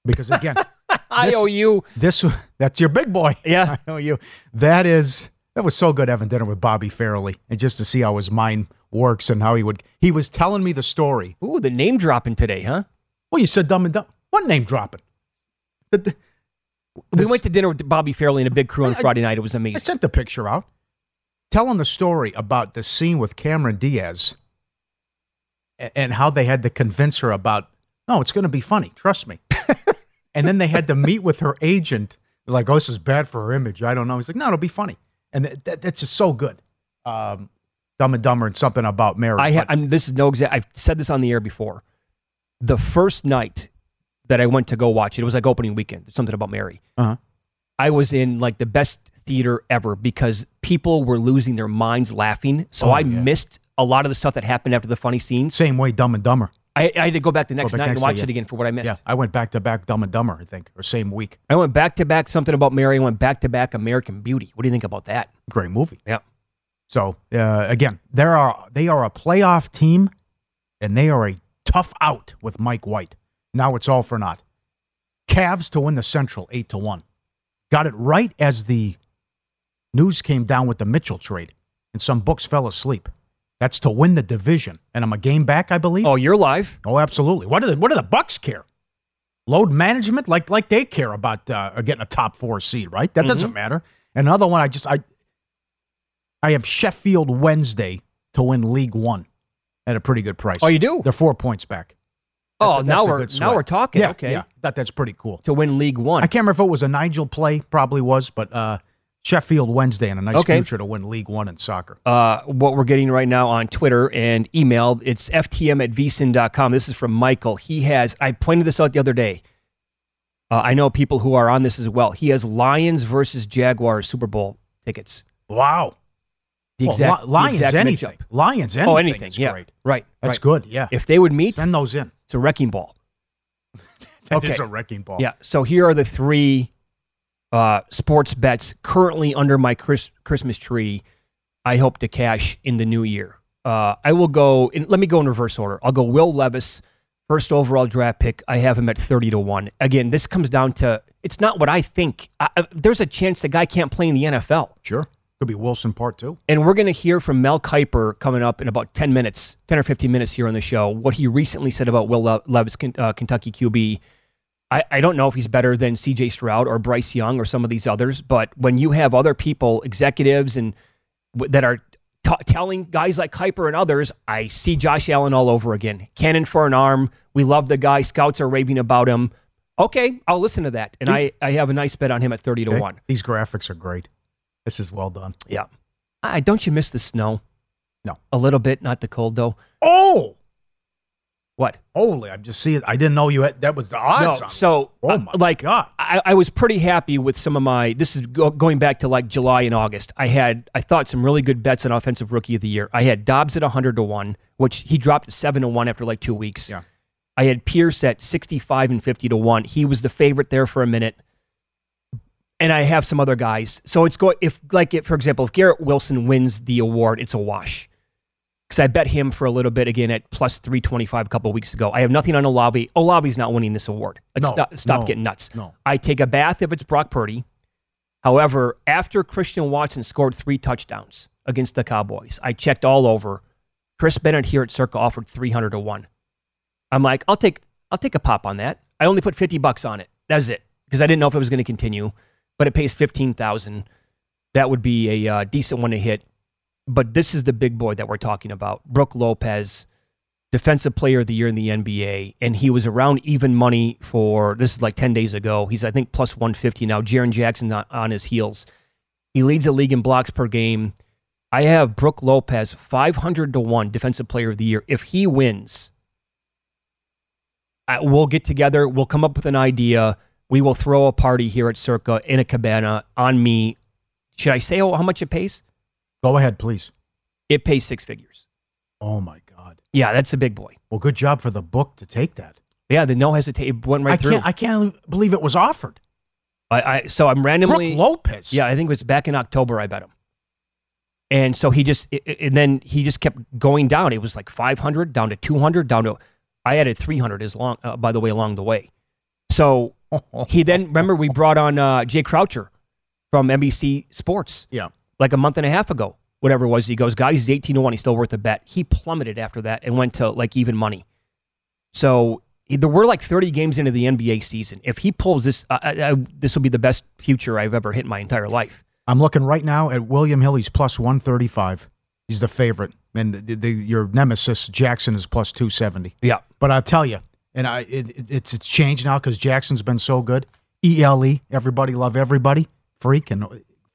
because again, I owe you. this. That's your big boy. Yeah, I owe you. That is that was so good having dinner with Bobby Farrelly, and just to see how his mind works and how he would. He was telling me the story. Ooh, the name dropping today, huh? Well, you said dumb and dumb. What name dropping? The- the- We went to dinner with Bobby Farrelly and a big crew on I- Friday night. It was amazing. I sent the picture out. Telling the story about the scene with Cameron Diaz and how they had to convince her about, no, it's going to be funny. Trust me. And then they had to meet with her agent. They're like, oh, this is bad for her image. I don't know. He's like, no, it'll be funny. And that, that, that's just so good. Um, Dumb and Dumber and something about Mary. I ha- I'm, this is no exact. I've said this on the air before. The first night that I went to go watch it, it was like opening weekend. Something about Mary. Uh-huh. I was in like the best theater ever because people were losing their minds laughing. So Oh, I yeah. missed a lot of the stuff that happened after the funny scenes. Same way Dumb and Dumber. I, I had to go back the next night next and watch day, yeah. it again for what I missed. Yeah, I went back to back Dumb and Dumber, I think, or same week. I went back to back something about Mary. I went back to back American Beauty. What do you think about that? Great movie. Yeah. So uh, again, there are they are a playoff team, and they are a tough out with Mike White. Now it's all for naught. Cavs to win the Central eight to one. Got it right as the news came down with the Mitchell trade, and some books fell asleep. That's to win the division, and I'm a game back, I believe. Oh, you're live. Oh, absolutely. What do the what do the Bucks care? Load management, like like they care about uh, getting a top four seed, right? That doesn't Mhm. matter. Another one, I just I I have Sheffield Wednesday to win League One at a pretty good price. Oh, you do? They're four points back. Oh, a- now we're now we're talking. Yeah, okay. yeah, that that's pretty cool. To win League One. I can't remember if it was a Nigel play, probably was, but uh, Sheffield Wednesday and a nice Okay. future to win League One in soccer. uh, what we're getting right now on Twitter and email. It's ftm at vsin.com. This is from Michael. He has, I pointed this out the other day. Uh, I know people who are on this as well. He has Lions versus Jaguars Super Bowl tickets. Wow. The exact, Li- Lions the exact anything. matchup. Lions anything. Oh, anything. is yeah. great. Right. That's right. good. Yeah. If they would meet, Send those in. it's a wrecking ball. That is Okay. a wrecking ball. Yeah. So here are the three uh, sports bets currently under my Chris, Christmas tree. I hope to cash in the new year. Uh, I will go. In, let me go in reverse order. I'll go Will Levis, first overall draft pick. I have him at thirty to one. Again, this comes down to it's not what I think. I- there's a chance the guy can't play in the NFL. Sure. Could be Wilson part two. And we're going to hear from Mel Kiper coming up in about 10 minutes, 10 or 15 minutes here on the show, what he recently said about Will Le- Levis, uh, Kentucky QB. I, I don't know if he's better than CJ Stroud or Bryce Young or some of these others, but when you have other people, executives, and w- that are t- telling guys like Kiper and others, I see Josh Allen all over again. Cannon for an arm. We love the guy. Scouts are raving about him. Okay, I'll listen to that. And I, I have a nice bet on him at 30 to Okay. 1. These graphics are great. This is well done. Yeah. I, don't you miss the snow? No. A little bit, not the cold though. Oh, What? holy! I'm just seeing. I didn't know you had. That was the odds. no. on. So, Oh uh, my like, God. I, I was pretty happy with some of my. This is go, going back to like July and August. I had, I thought some really good bets on offensive rookie of the year. I had Dobbs at 100 to one, which he dropped to seven to one after like two weeks. Yeah. I had Pierce at 65 and 50 to one. He was the favorite there for a minute. And I have some other guys. So it's going if like if for example, if Garrett Wilson wins the award, it's a wash. Because I bet him for a little bit again at plus three twenty five a couple weeks ago. I have nothing on Olave. Olave's not winning this award. Let's No, stop, stop no, getting nuts. no. I take a bath if it's Brock Purdy. However, after Christian Watson scored three touchdowns against the Cowboys, I checked all over. Chris Bennett here at Circa offered three hundred to one. I'm like, I'll take I'll take a pop on that. I only put fifty bucks on it. That's it because I didn't know if it was going to continue, but it pays fifteen thousand. That would be a uh, decent one to hit. But this is the big boy that we're talking about, Brooke Lopez, Defensive Player of the Year in the NBA, and he was around even money for this is like ten days ago. He's I think plus one fifty now. Jaren Jackson on, on his heels. He leads the league in blocks per game. I have Brooke Lopez five hundred to one Defensive Player of the Year. If he wins, I, we'll get together. We'll come up with an idea. We will throw a party here at Circa in a cabana on me. Should I say how, how much it pays? Go ahead, please. It pays six figures. Oh my God. Yeah, that's a big boy. Well, good job for the book to take that. Yeah, the no hesitation it went right I through. can't. I can't believe it was offered. I, I so I'm randomly Brooke Lopez. Yeah, I think it was back in October. I bet him. And so he just, and then he just kept going down. It was like 500 down to 200 down to. I added 300 as long, uh, by the way, along the way. So he then remember we brought on uh, Jay Croucher from NBC Sports. Yeah. like a month and a half ago, whatever it was. He goes, guys, he's 18 to 1. He's still worth a bet. He plummeted after that and went to like even money. So he- there were like 30 games into the NBA season. If he pulls this, uh, I, I, this will be the best future I've ever hit in my entire life. I'm looking right now at William Hill. He's plus 135. He's the favorite. And the, the, your nemesis, Jackson, is plus 270. Yeah. But I'll tell you, and I it, it- it's it's changed now because Jackson's been so good. ELE, everybody love everybody. Freak and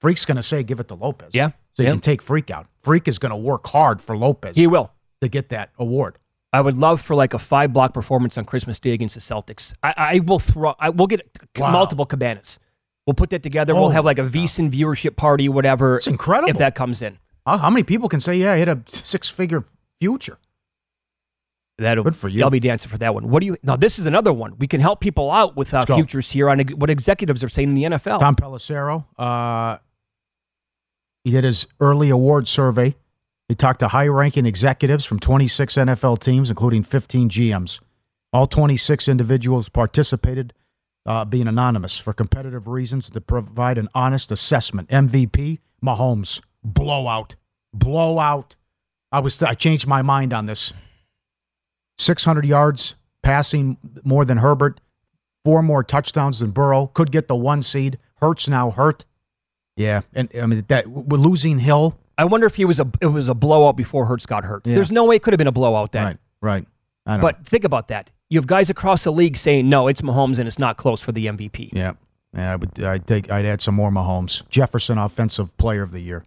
Freak's going to say give it to Lopez. Yeah, so you can take Freak out. Freak is going to work hard for Lopez. He will. to get that award. I would love for like a five block performance on Christmas Day against the Celtics. I, I will throw. I will get Wow. multiple cabanas. We'll put that together. we'll have like a VSiN viewership party, whatever. It's incredible. if that comes in. How, how many people can say, yeah, I hit a six figure future? That'll Good for you. I'll be dancing for that one. What do you? Now this is another one. We can help people out with uh, futures here on what executives are saying in the NFL. Tom Pelissero, uh, he did his early award survey. He talked to high ranking executives from 26 NFL teams, including 15 GMs. All 26 individuals participated, uh, being anonymous for competitive reasons to provide an honest assessment. MVP, Mahomes, blowout, blowout. I was I changed my mind on this. 600 yards passing more than Herbert, four more touchdowns than Burrow. Could get the one seed. Hurts now hurt. Yeah, and I mean that we're losing Hill. I wonder if he was a it was a blowout before Hurts got hurt. Yeah. There's no way it could have been a blowout then. Right, right. I know. But think about that. You have guys across the league saying no, it's Mahomes and it's not close for the MVP. yeah, yeah. I would. I'd take. I'd add some more Mahomes. Jefferson, offensive player of the year.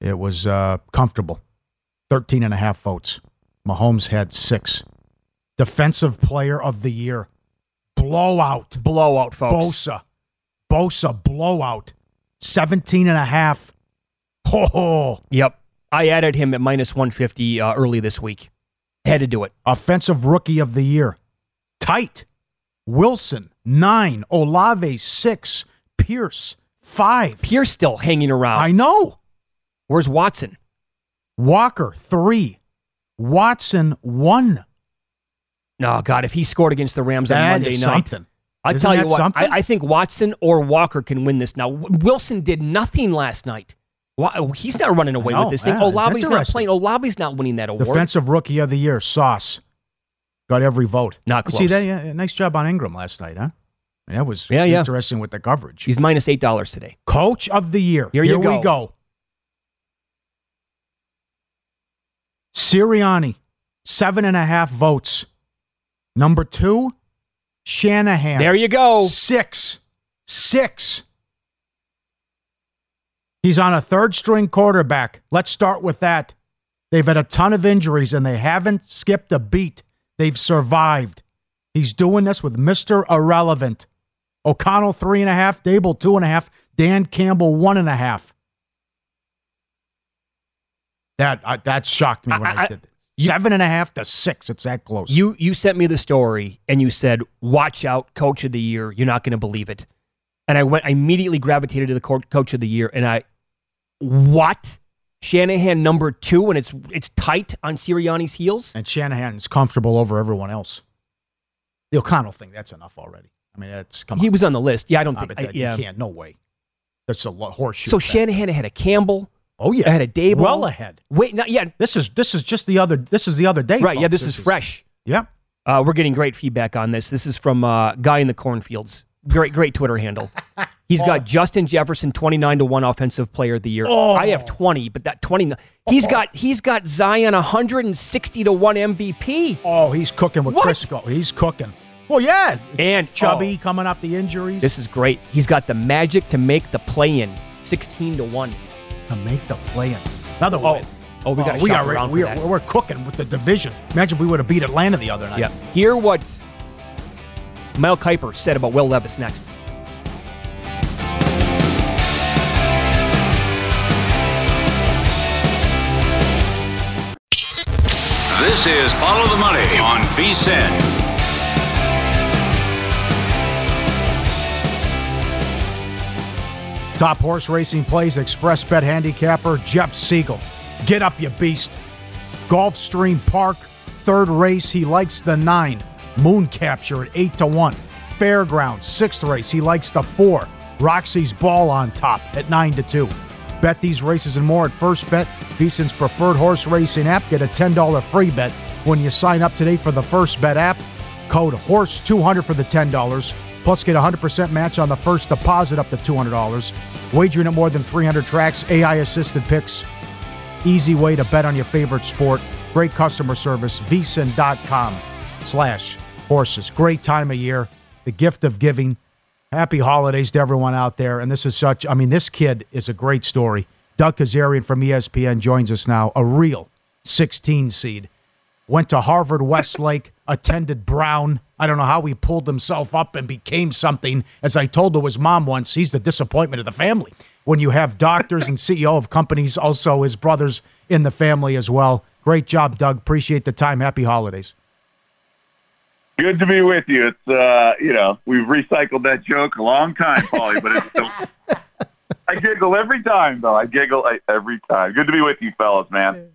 It was uh, comfortable. 13 and a half votes. Mahomes had six. Defensive player of the year. Blowout. Blowout, folks. Bosa. Bosa blowout. 17 and a half. Ho ho. Yep. I added him at minus 150 uh, early this week. Had to do it. Offensive rookie of the year. Tight. Wilson, nine. Olave, six. Pierce, five. Pierce still hanging around. I know. Where's Watson? Walker, three. Watson, won. No, God, if he scored against the Rams on Monday is night. something. I tell you what, I. I think Watson or Walker can win this now. Wilson did nothing last night. Why, he's not running away know, with this thing. yeah, Olave's not playing. Olave's not winning that award. Defensive rookie of the year, Sauce. Got every vote. Not You See that? Yeah, nice job on Engram last night, huh? That was Yeah, yeah. interesting with the coverage. He's minus eight dollars today. Coach of the year. Here you we go. go. Sirianni, seven and a half votes. Number two, Shanahan. There you go. Six. Six. He's on a third string quarterback. Let's start with that. They've had a ton of injuries and they haven't skipped a beat. They've survived. He's doing this with Mr. Irrelevant. O'Connell, three and a half. Daboll, two and a half. Dan Campbell, one and a half. That I, that shocked me when I, I- I- did it. Seven and a half to six. It's that close. You you sent me the story and you said, "Watch out, Coach of the Year." You're not going to believe it. And I went. I immediately gravitated to the co- Coach of the Year, and I, what? Shanahan number two, and it's it's tight on Sirianni's heels. and Shanahan's comfortable over everyone else. The O'Connell thing, that's enough already. I mean, that's come on. He was on the list. Yeah, I don't Nah, think. I- that- yeah. You can't. No way. That's a horseshoe. So effect. Shanahan had a Campbell. Oh yeah, had a Daboll. well ahead. Wait, not yet. This is this is just the other. This is the other day. Right. Yeah, folks. this, is fresh. Yeah. Uh, we're getting great feedback on this. This is from uh, Guy in the Cornfields. Great, great Twitter handle. He's got Justin Jefferson twenty nine to one offensive player of the year. Oh. I have twenty, but that twenty. He's got he's got Zion hundred and sixty to one MVP. Oh, he's cooking with What? Crisco. He's cooking. Well, yeah. And Chubby oh, coming off the injuries. this is great. He's got the magic to make the play in sixteen to one. To make the play in. Another Oh, one. oh, we got to oh, we are, around we for are, that. We're cooking with the division. Imagine if we would have beat Atlanta the other night. Yeah. Hear what Mel Kiper said about Will Levis next. This is Follow the Money on VSIN. Top horse racing plays express bet handicapper Jeff Siegel. Get up, you beast. Gulfstream Park, third race, he likes the nine. Moon Capture at eight to one. Fairgrounds, sixth race, he likes the four. Roxy's Ball on top at nine to two. Bet these races and more at First Bet, VSiN's preferred horse racing app. Get a $10 free bet when you sign up today for the First Bet app. Code HORSE200 for the $10. Plus, get a 100% match on the first deposit up to $200. Wagering at more than 300 tracks, AI assisted picks. Easy way to bet on your favorite sport. Great customer service. VSiN.com. slash horses. Great time of year. The gift of giving. Happy holidays to everyone out there. And this is such, I mean, this kid is a great story. Doug Kezirian from ESPN joins us now, a real 16 seed. Went to Harvard Westlake, attended Brown. I don't know how he pulled himself up and became something. As I told to his mom once, he's the disappointment of the family. When you have doctors and CEO of companies, also his brothers in the family as well. Great job, Doug. Appreciate the time. Happy holidays. Good to be with you. It's uh, you know, we've recycled that joke a long time, Paulie, but it's still I giggle every time though. I giggle every time. Good to be with you fellas, man.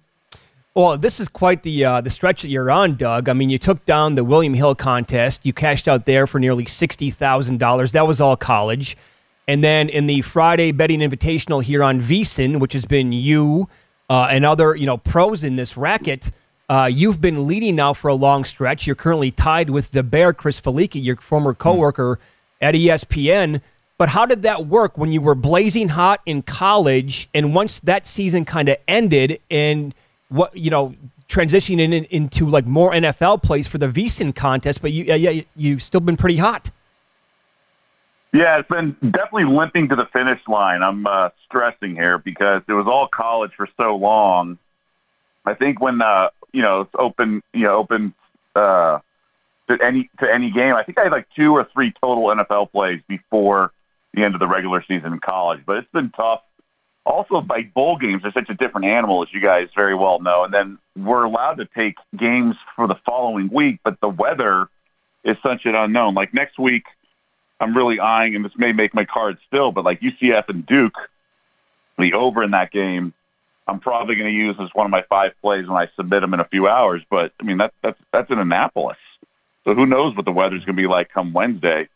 Well, this is quite the uh, the stretch that you're on, Doug. I mean, you took down the William Hill contest. You cashed out there for nearly sixty thousand dollars. That was all college. And then in the Friday betting invitational here on VSIN, which has been you uh, and other you know pros in this racket, uh, you've been leading now for a long stretch. You're currently tied with the Bear, Chris Fallica, your former coworker mm. at ESPN. But how did that work when you were blazing hot in college, and once that season kind of ended, and what you know, transitioning in, into like more NFL plays for the VSIN contest, but you, yeah, you've still been pretty hot. Yeah, it's been definitely limping to the finish line. I'm uh, stressing here because it was all college for so long. I think when uh, you know it's open, you know, open uh, to any to any game. I think I had like two or three total NFL plays before the end of the regular season in college, but it's been tough. Also, by bowl games are such a different animal, as you guys very well know. And then we're allowed to take games for the following week, but the weather is such an unknown. Like next week, I'm really eyeing, and this may make my card still, but like UCF and Duke, the over in that game, I'm probably going to use as one of my five plays when I submit them in a few hours. But I mean, that's that's that's in Annapolis, so who knows what the weather's going to be like come Wednesday,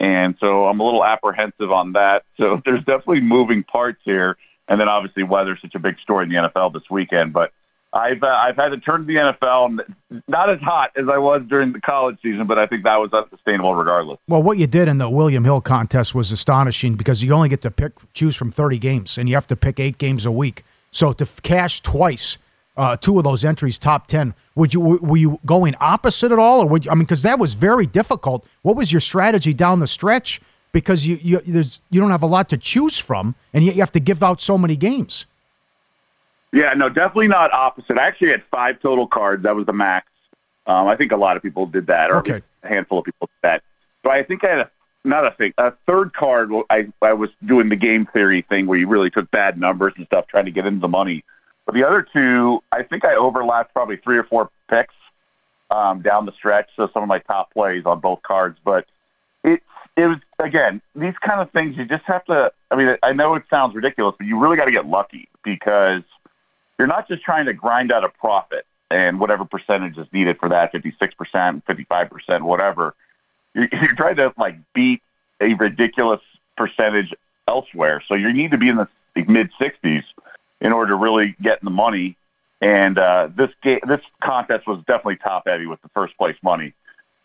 and so I'm a little apprehensive on that. So there's definitely moving parts here, and then obviously weather's such a big story in the NFL this weekend, but. I've uh, I've had to turn to the NFL, not as hot as I was during the college season, but I think that was unsustainable regardless. Well, what you did in the William Hill contest was astonishing because you only get to pick choose from 30 games, and you have to pick eight games a week. So to cash twice, uh, two of those entries top 10, would you were you going opposite at all, or would you, I mean because that was very difficult. What was your strategy down the stretch? Because you you there's you don't have a lot to choose from, and yet you have to give out so many games. Yeah, no, definitely not opposite. I actually had five total cards. That was the max. Um, I think a lot of people did that, or okay. a handful of people did that. So I think I had a, not a thing, a third card. I I was doing the game theory thing where you really took bad numbers and stuff, trying to get into the money. But the other two, I think I overlapped probably three or four picks um, down the stretch. So some of my top plays on both cards, but it was again these kind of things. You just have to. I mean, I know it sounds ridiculous, but you really got to get lucky because you're not just trying to grind out a profit and whatever percentage is needed for that 56%, 55%, whatever. You're, you're trying to like beat a ridiculous percentage elsewhere. So you need to be in the mid 60s in order to really get in the money. And uh, this game, this contest was definitely top heavy with the first place money.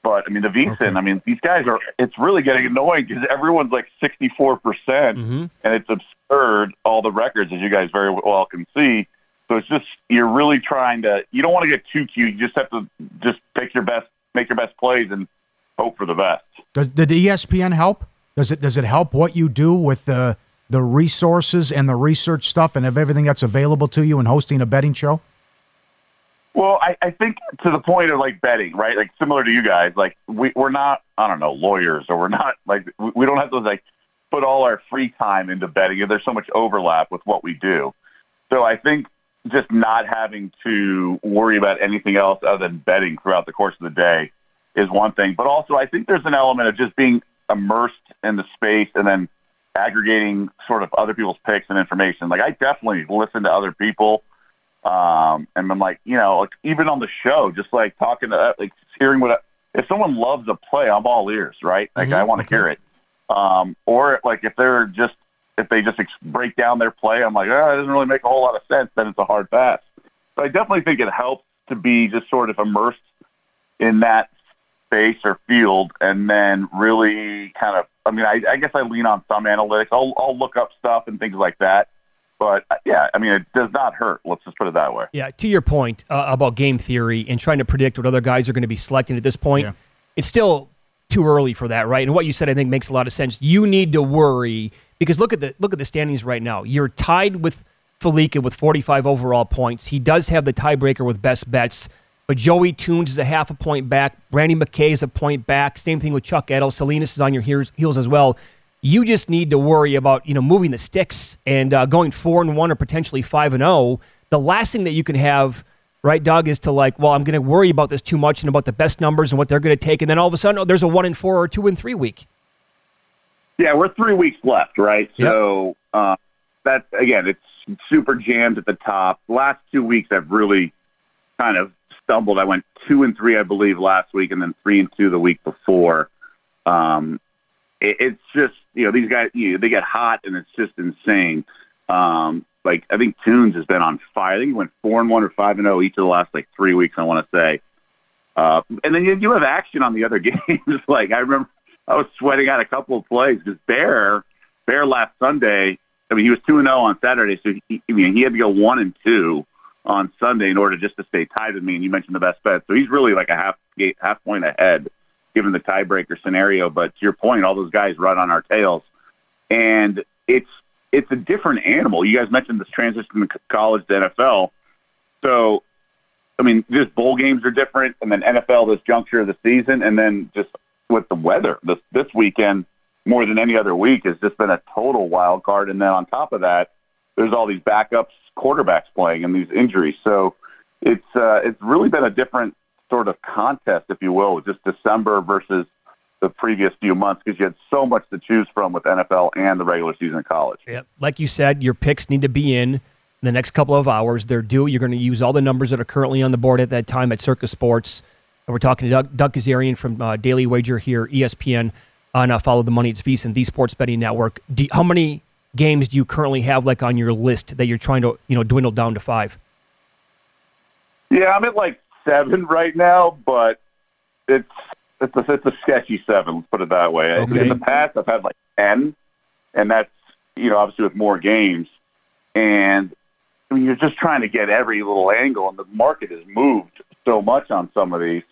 But I mean, the VSIN, okay. I mean, these guys are, it's really getting annoying because everyone's like 64%, mm-hmm. and it's absurd, all the records, as you guys very well can see. So it's just you're really trying to. You don't want to get too cute. You just have to just pick your best, make your best plays, and hope for the best. Does did ESPN help? Does it does it help what you do with the the resources and the research stuff and of everything that's available to you in hosting a betting show? Well, I, I think to the point of like betting, right? Like similar to you guys, like we, we're not, I don't know, lawyers or we're not like, we don't have to like put all our free time into betting. And there's so much overlap with what we do. So I think just not having to worry about anything else other than betting throughout the course of the day is one thing. But also, I think there's an element of just being immersed in the space and then aggregating sort of other people's picks and information. Like I definitely listen to other people, um, and I'm like, you know, like even on the show, just like talking to, like hearing what if someone loves a play, I'm all ears, right? Like mm-hmm. I want to okay. hear it. Um, or like if they're just if they just ex- break down their play, I'm like, oh, it doesn't really make a whole lot of sense. Then it's a hard pass. So I definitely think it helps to be just sort of immersed in that space or field, and then really kind of. I mean, I, I guess I lean on some analytics. I'll I'll look up stuff and things like that. But uh, yeah, I mean, it does not hurt. Let's just put it that way. Yeah, to your point uh, about game theory and trying to predict what other guys are going to be selecting at this point, Yeah. it's still too early for that, right? And what you said, I think, makes a lot of sense. You need to worry because look at the look at the standings right now. You're tied with Fallica with 45 overall points. He does have the tiebreaker with best bets, but Joey Tunes is a half a point back. Brandy McKay is a point back. Same thing with Chuck Edel. Salinas is on your heels, heels as well. You just need to worry about you know moving the sticks and uh, going four and one or potentially five and zero. The last thing that you can have right, Doug, is to like, well, I'm going to worry about this too much and about the best numbers and what they're going to take, and then all of a sudden, oh, there's a one and four or two and three week. Yeah, we're three weeks left, right? So uh, that again, it's super jammed at the top. The last two weeks, I've really kind of stumbled. I went two and three, I believe, last week, and then three and two the week before. Um, it, it's just you know these guys, you know, they get hot, and it's just insane. Um, like I think Tunes has been on fire. I think he went four and one or five and zero each of the last like three weeks. I want to say. Uh, and then you, you have action on the other games. like I remember, I was sweating out a couple of plays because Bear, Bear last Sunday. I mean, he was two and zero on Saturday, so he, I mean, he had to go one and two on Sunday in order just to stay tied with me. And you mentioned the best bet, so he's really like a half half point ahead, given the tiebreaker scenario. But to your point, all those guys run on our tails, and it's it's a different animal. You guys mentioned this transition from college to NFL, so I mean, just bowl games are different, and then NFL this juncture of the season, and then just with the weather this this weekend more than any other week has just been a total wild card. And then on top of that, there's all these backups quarterbacks playing and these injuries. So it's uh, it's really been a different sort of contest, if you will, just December versus the previous few months because you had so much to choose from with NFL and the regular season of college. Yep. Like you said, your picks need to be in the next couple of hours. They're due. You're going to use all the numbers that are currently on the board at that time at Circa Sports. And we're talking to Doug, Doug Kezirian from uh, Daily Wager here, ESPN, on uh, Follow the Money. It's VSiN, the Sports Betting Network. Do, how many games do you currently have like on your list that you're trying to you know dwindle down to five? Yeah, I'm at like seven right now, but it's it's a, it's a sketchy seven. Let's put it that way. Okay. In the past, I've had like ten, and that's you know obviously with more games, and I mean you're just trying to get every little angle, and the market has moved so much on some of these.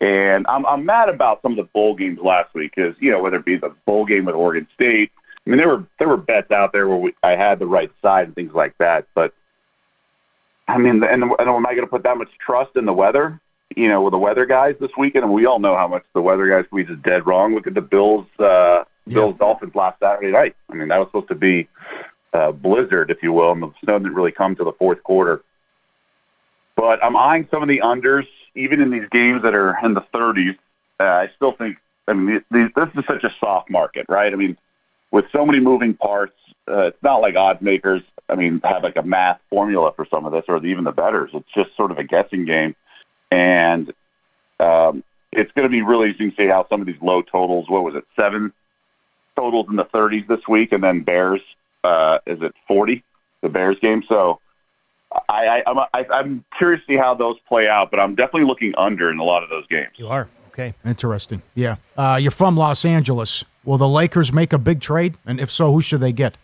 And I'm I'm mad about some of the bowl games last week because you know whether it be the bowl game with Oregon State, I mean there were there were bets out there where we, I had the right side and things like that, but I mean, and, and am I going to put that much trust in the weather? You know, with the weather guys this weekend, and we all know how much the weather guys squeeze is dead wrong. Look at the Bills, uh, Bills Dolphins last Saturday night. I mean, that was supposed to be uh, blizzard, if you will, and the snow didn't really come to the fourth quarter. But I'm eyeing some of the unders, even in these games that are in the 30s. Uh, I still think, I mean, these, this is such a soft market, right? I mean, with so many moving parts, uh, it's not like odds makers. I mean, have like a math formula for some of this, or even the betters. It's just sort of a guessing game, and um, it's going to be really interesting to see how some of these low totals. What was it? Seven totals in the 30s this week, and then Bears. Uh, is it 40? The Bears game. So I, I, I'm I, I'm curious to see how those play out, but I'm definitely looking under in a lot of those games. You are okay. Interesting. Yeah. Uh, you're from Los Angeles. Will the Lakers make a big trade? And if so, who should they get?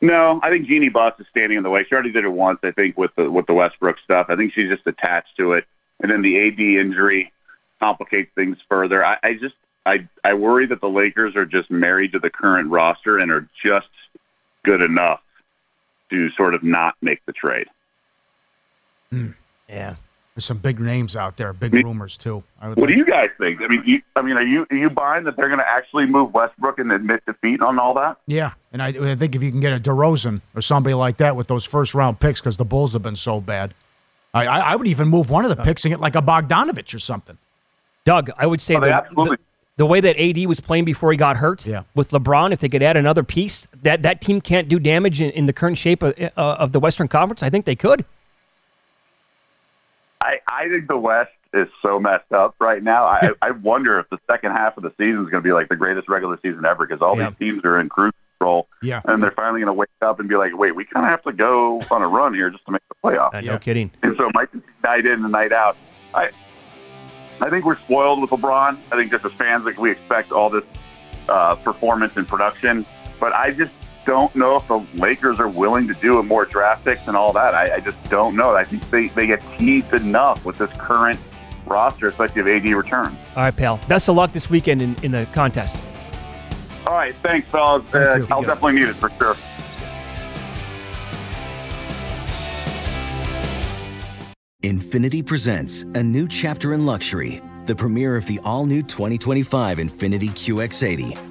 No, I think Jeannie Buss is standing in the way. She already did it once, I think, with the with the Westbrook stuff. I think she's just attached to it, and then the AD injury complicates things further. I, I just I I worry that the Lakers are just married to the current roster and are just good enough to sort of not make the trade. Hmm. Yeah. There's some big names out there, big rumors too. I would What do you guys think? I mean, you, I mean, are you are you buying that they're going to actually move Westbrook and admit defeat on all that? Yeah, and I, I think if you can get a DeRozan or somebody like that with those first round picks, because the Bulls have been so bad, I, I, I would even move one of the picks and get like a Bogdanovich or something. Doug, I would say Oh, they the, absolutely- the, the way that AD was playing before he got hurt yeah. with LeBron, if they could add another piece, that, that team can't do damage in, in the current shape of, uh, of the Western Conference. I think they could. I, I think the West is so messed up right now. I, I wonder if the second half of the season is going to be like the greatest regular season ever because all Yeah. these teams are in cruise control. Yeah. And they're finally going to wake up and be like, wait, we kind of have to go on a run here just to make the playoffs. Uh, No kidding. And so it might be night in and night out. I I think we're spoiled with LeBron. I think just as fans, like we expect all this uh, performance and production, but I just don't know if the Lakers are willing to do a more picks and all that. I, I just don't know. I think they, they get teased enough with this current roster, especially if AD returns. All right, pal. Best of luck this weekend in, in the contest. All right, thanks, fellas. Uh, I'll definitely need it for sure. Infiniti presents a new chapter in luxury, the premiere of the all new 2025 Infiniti QX80,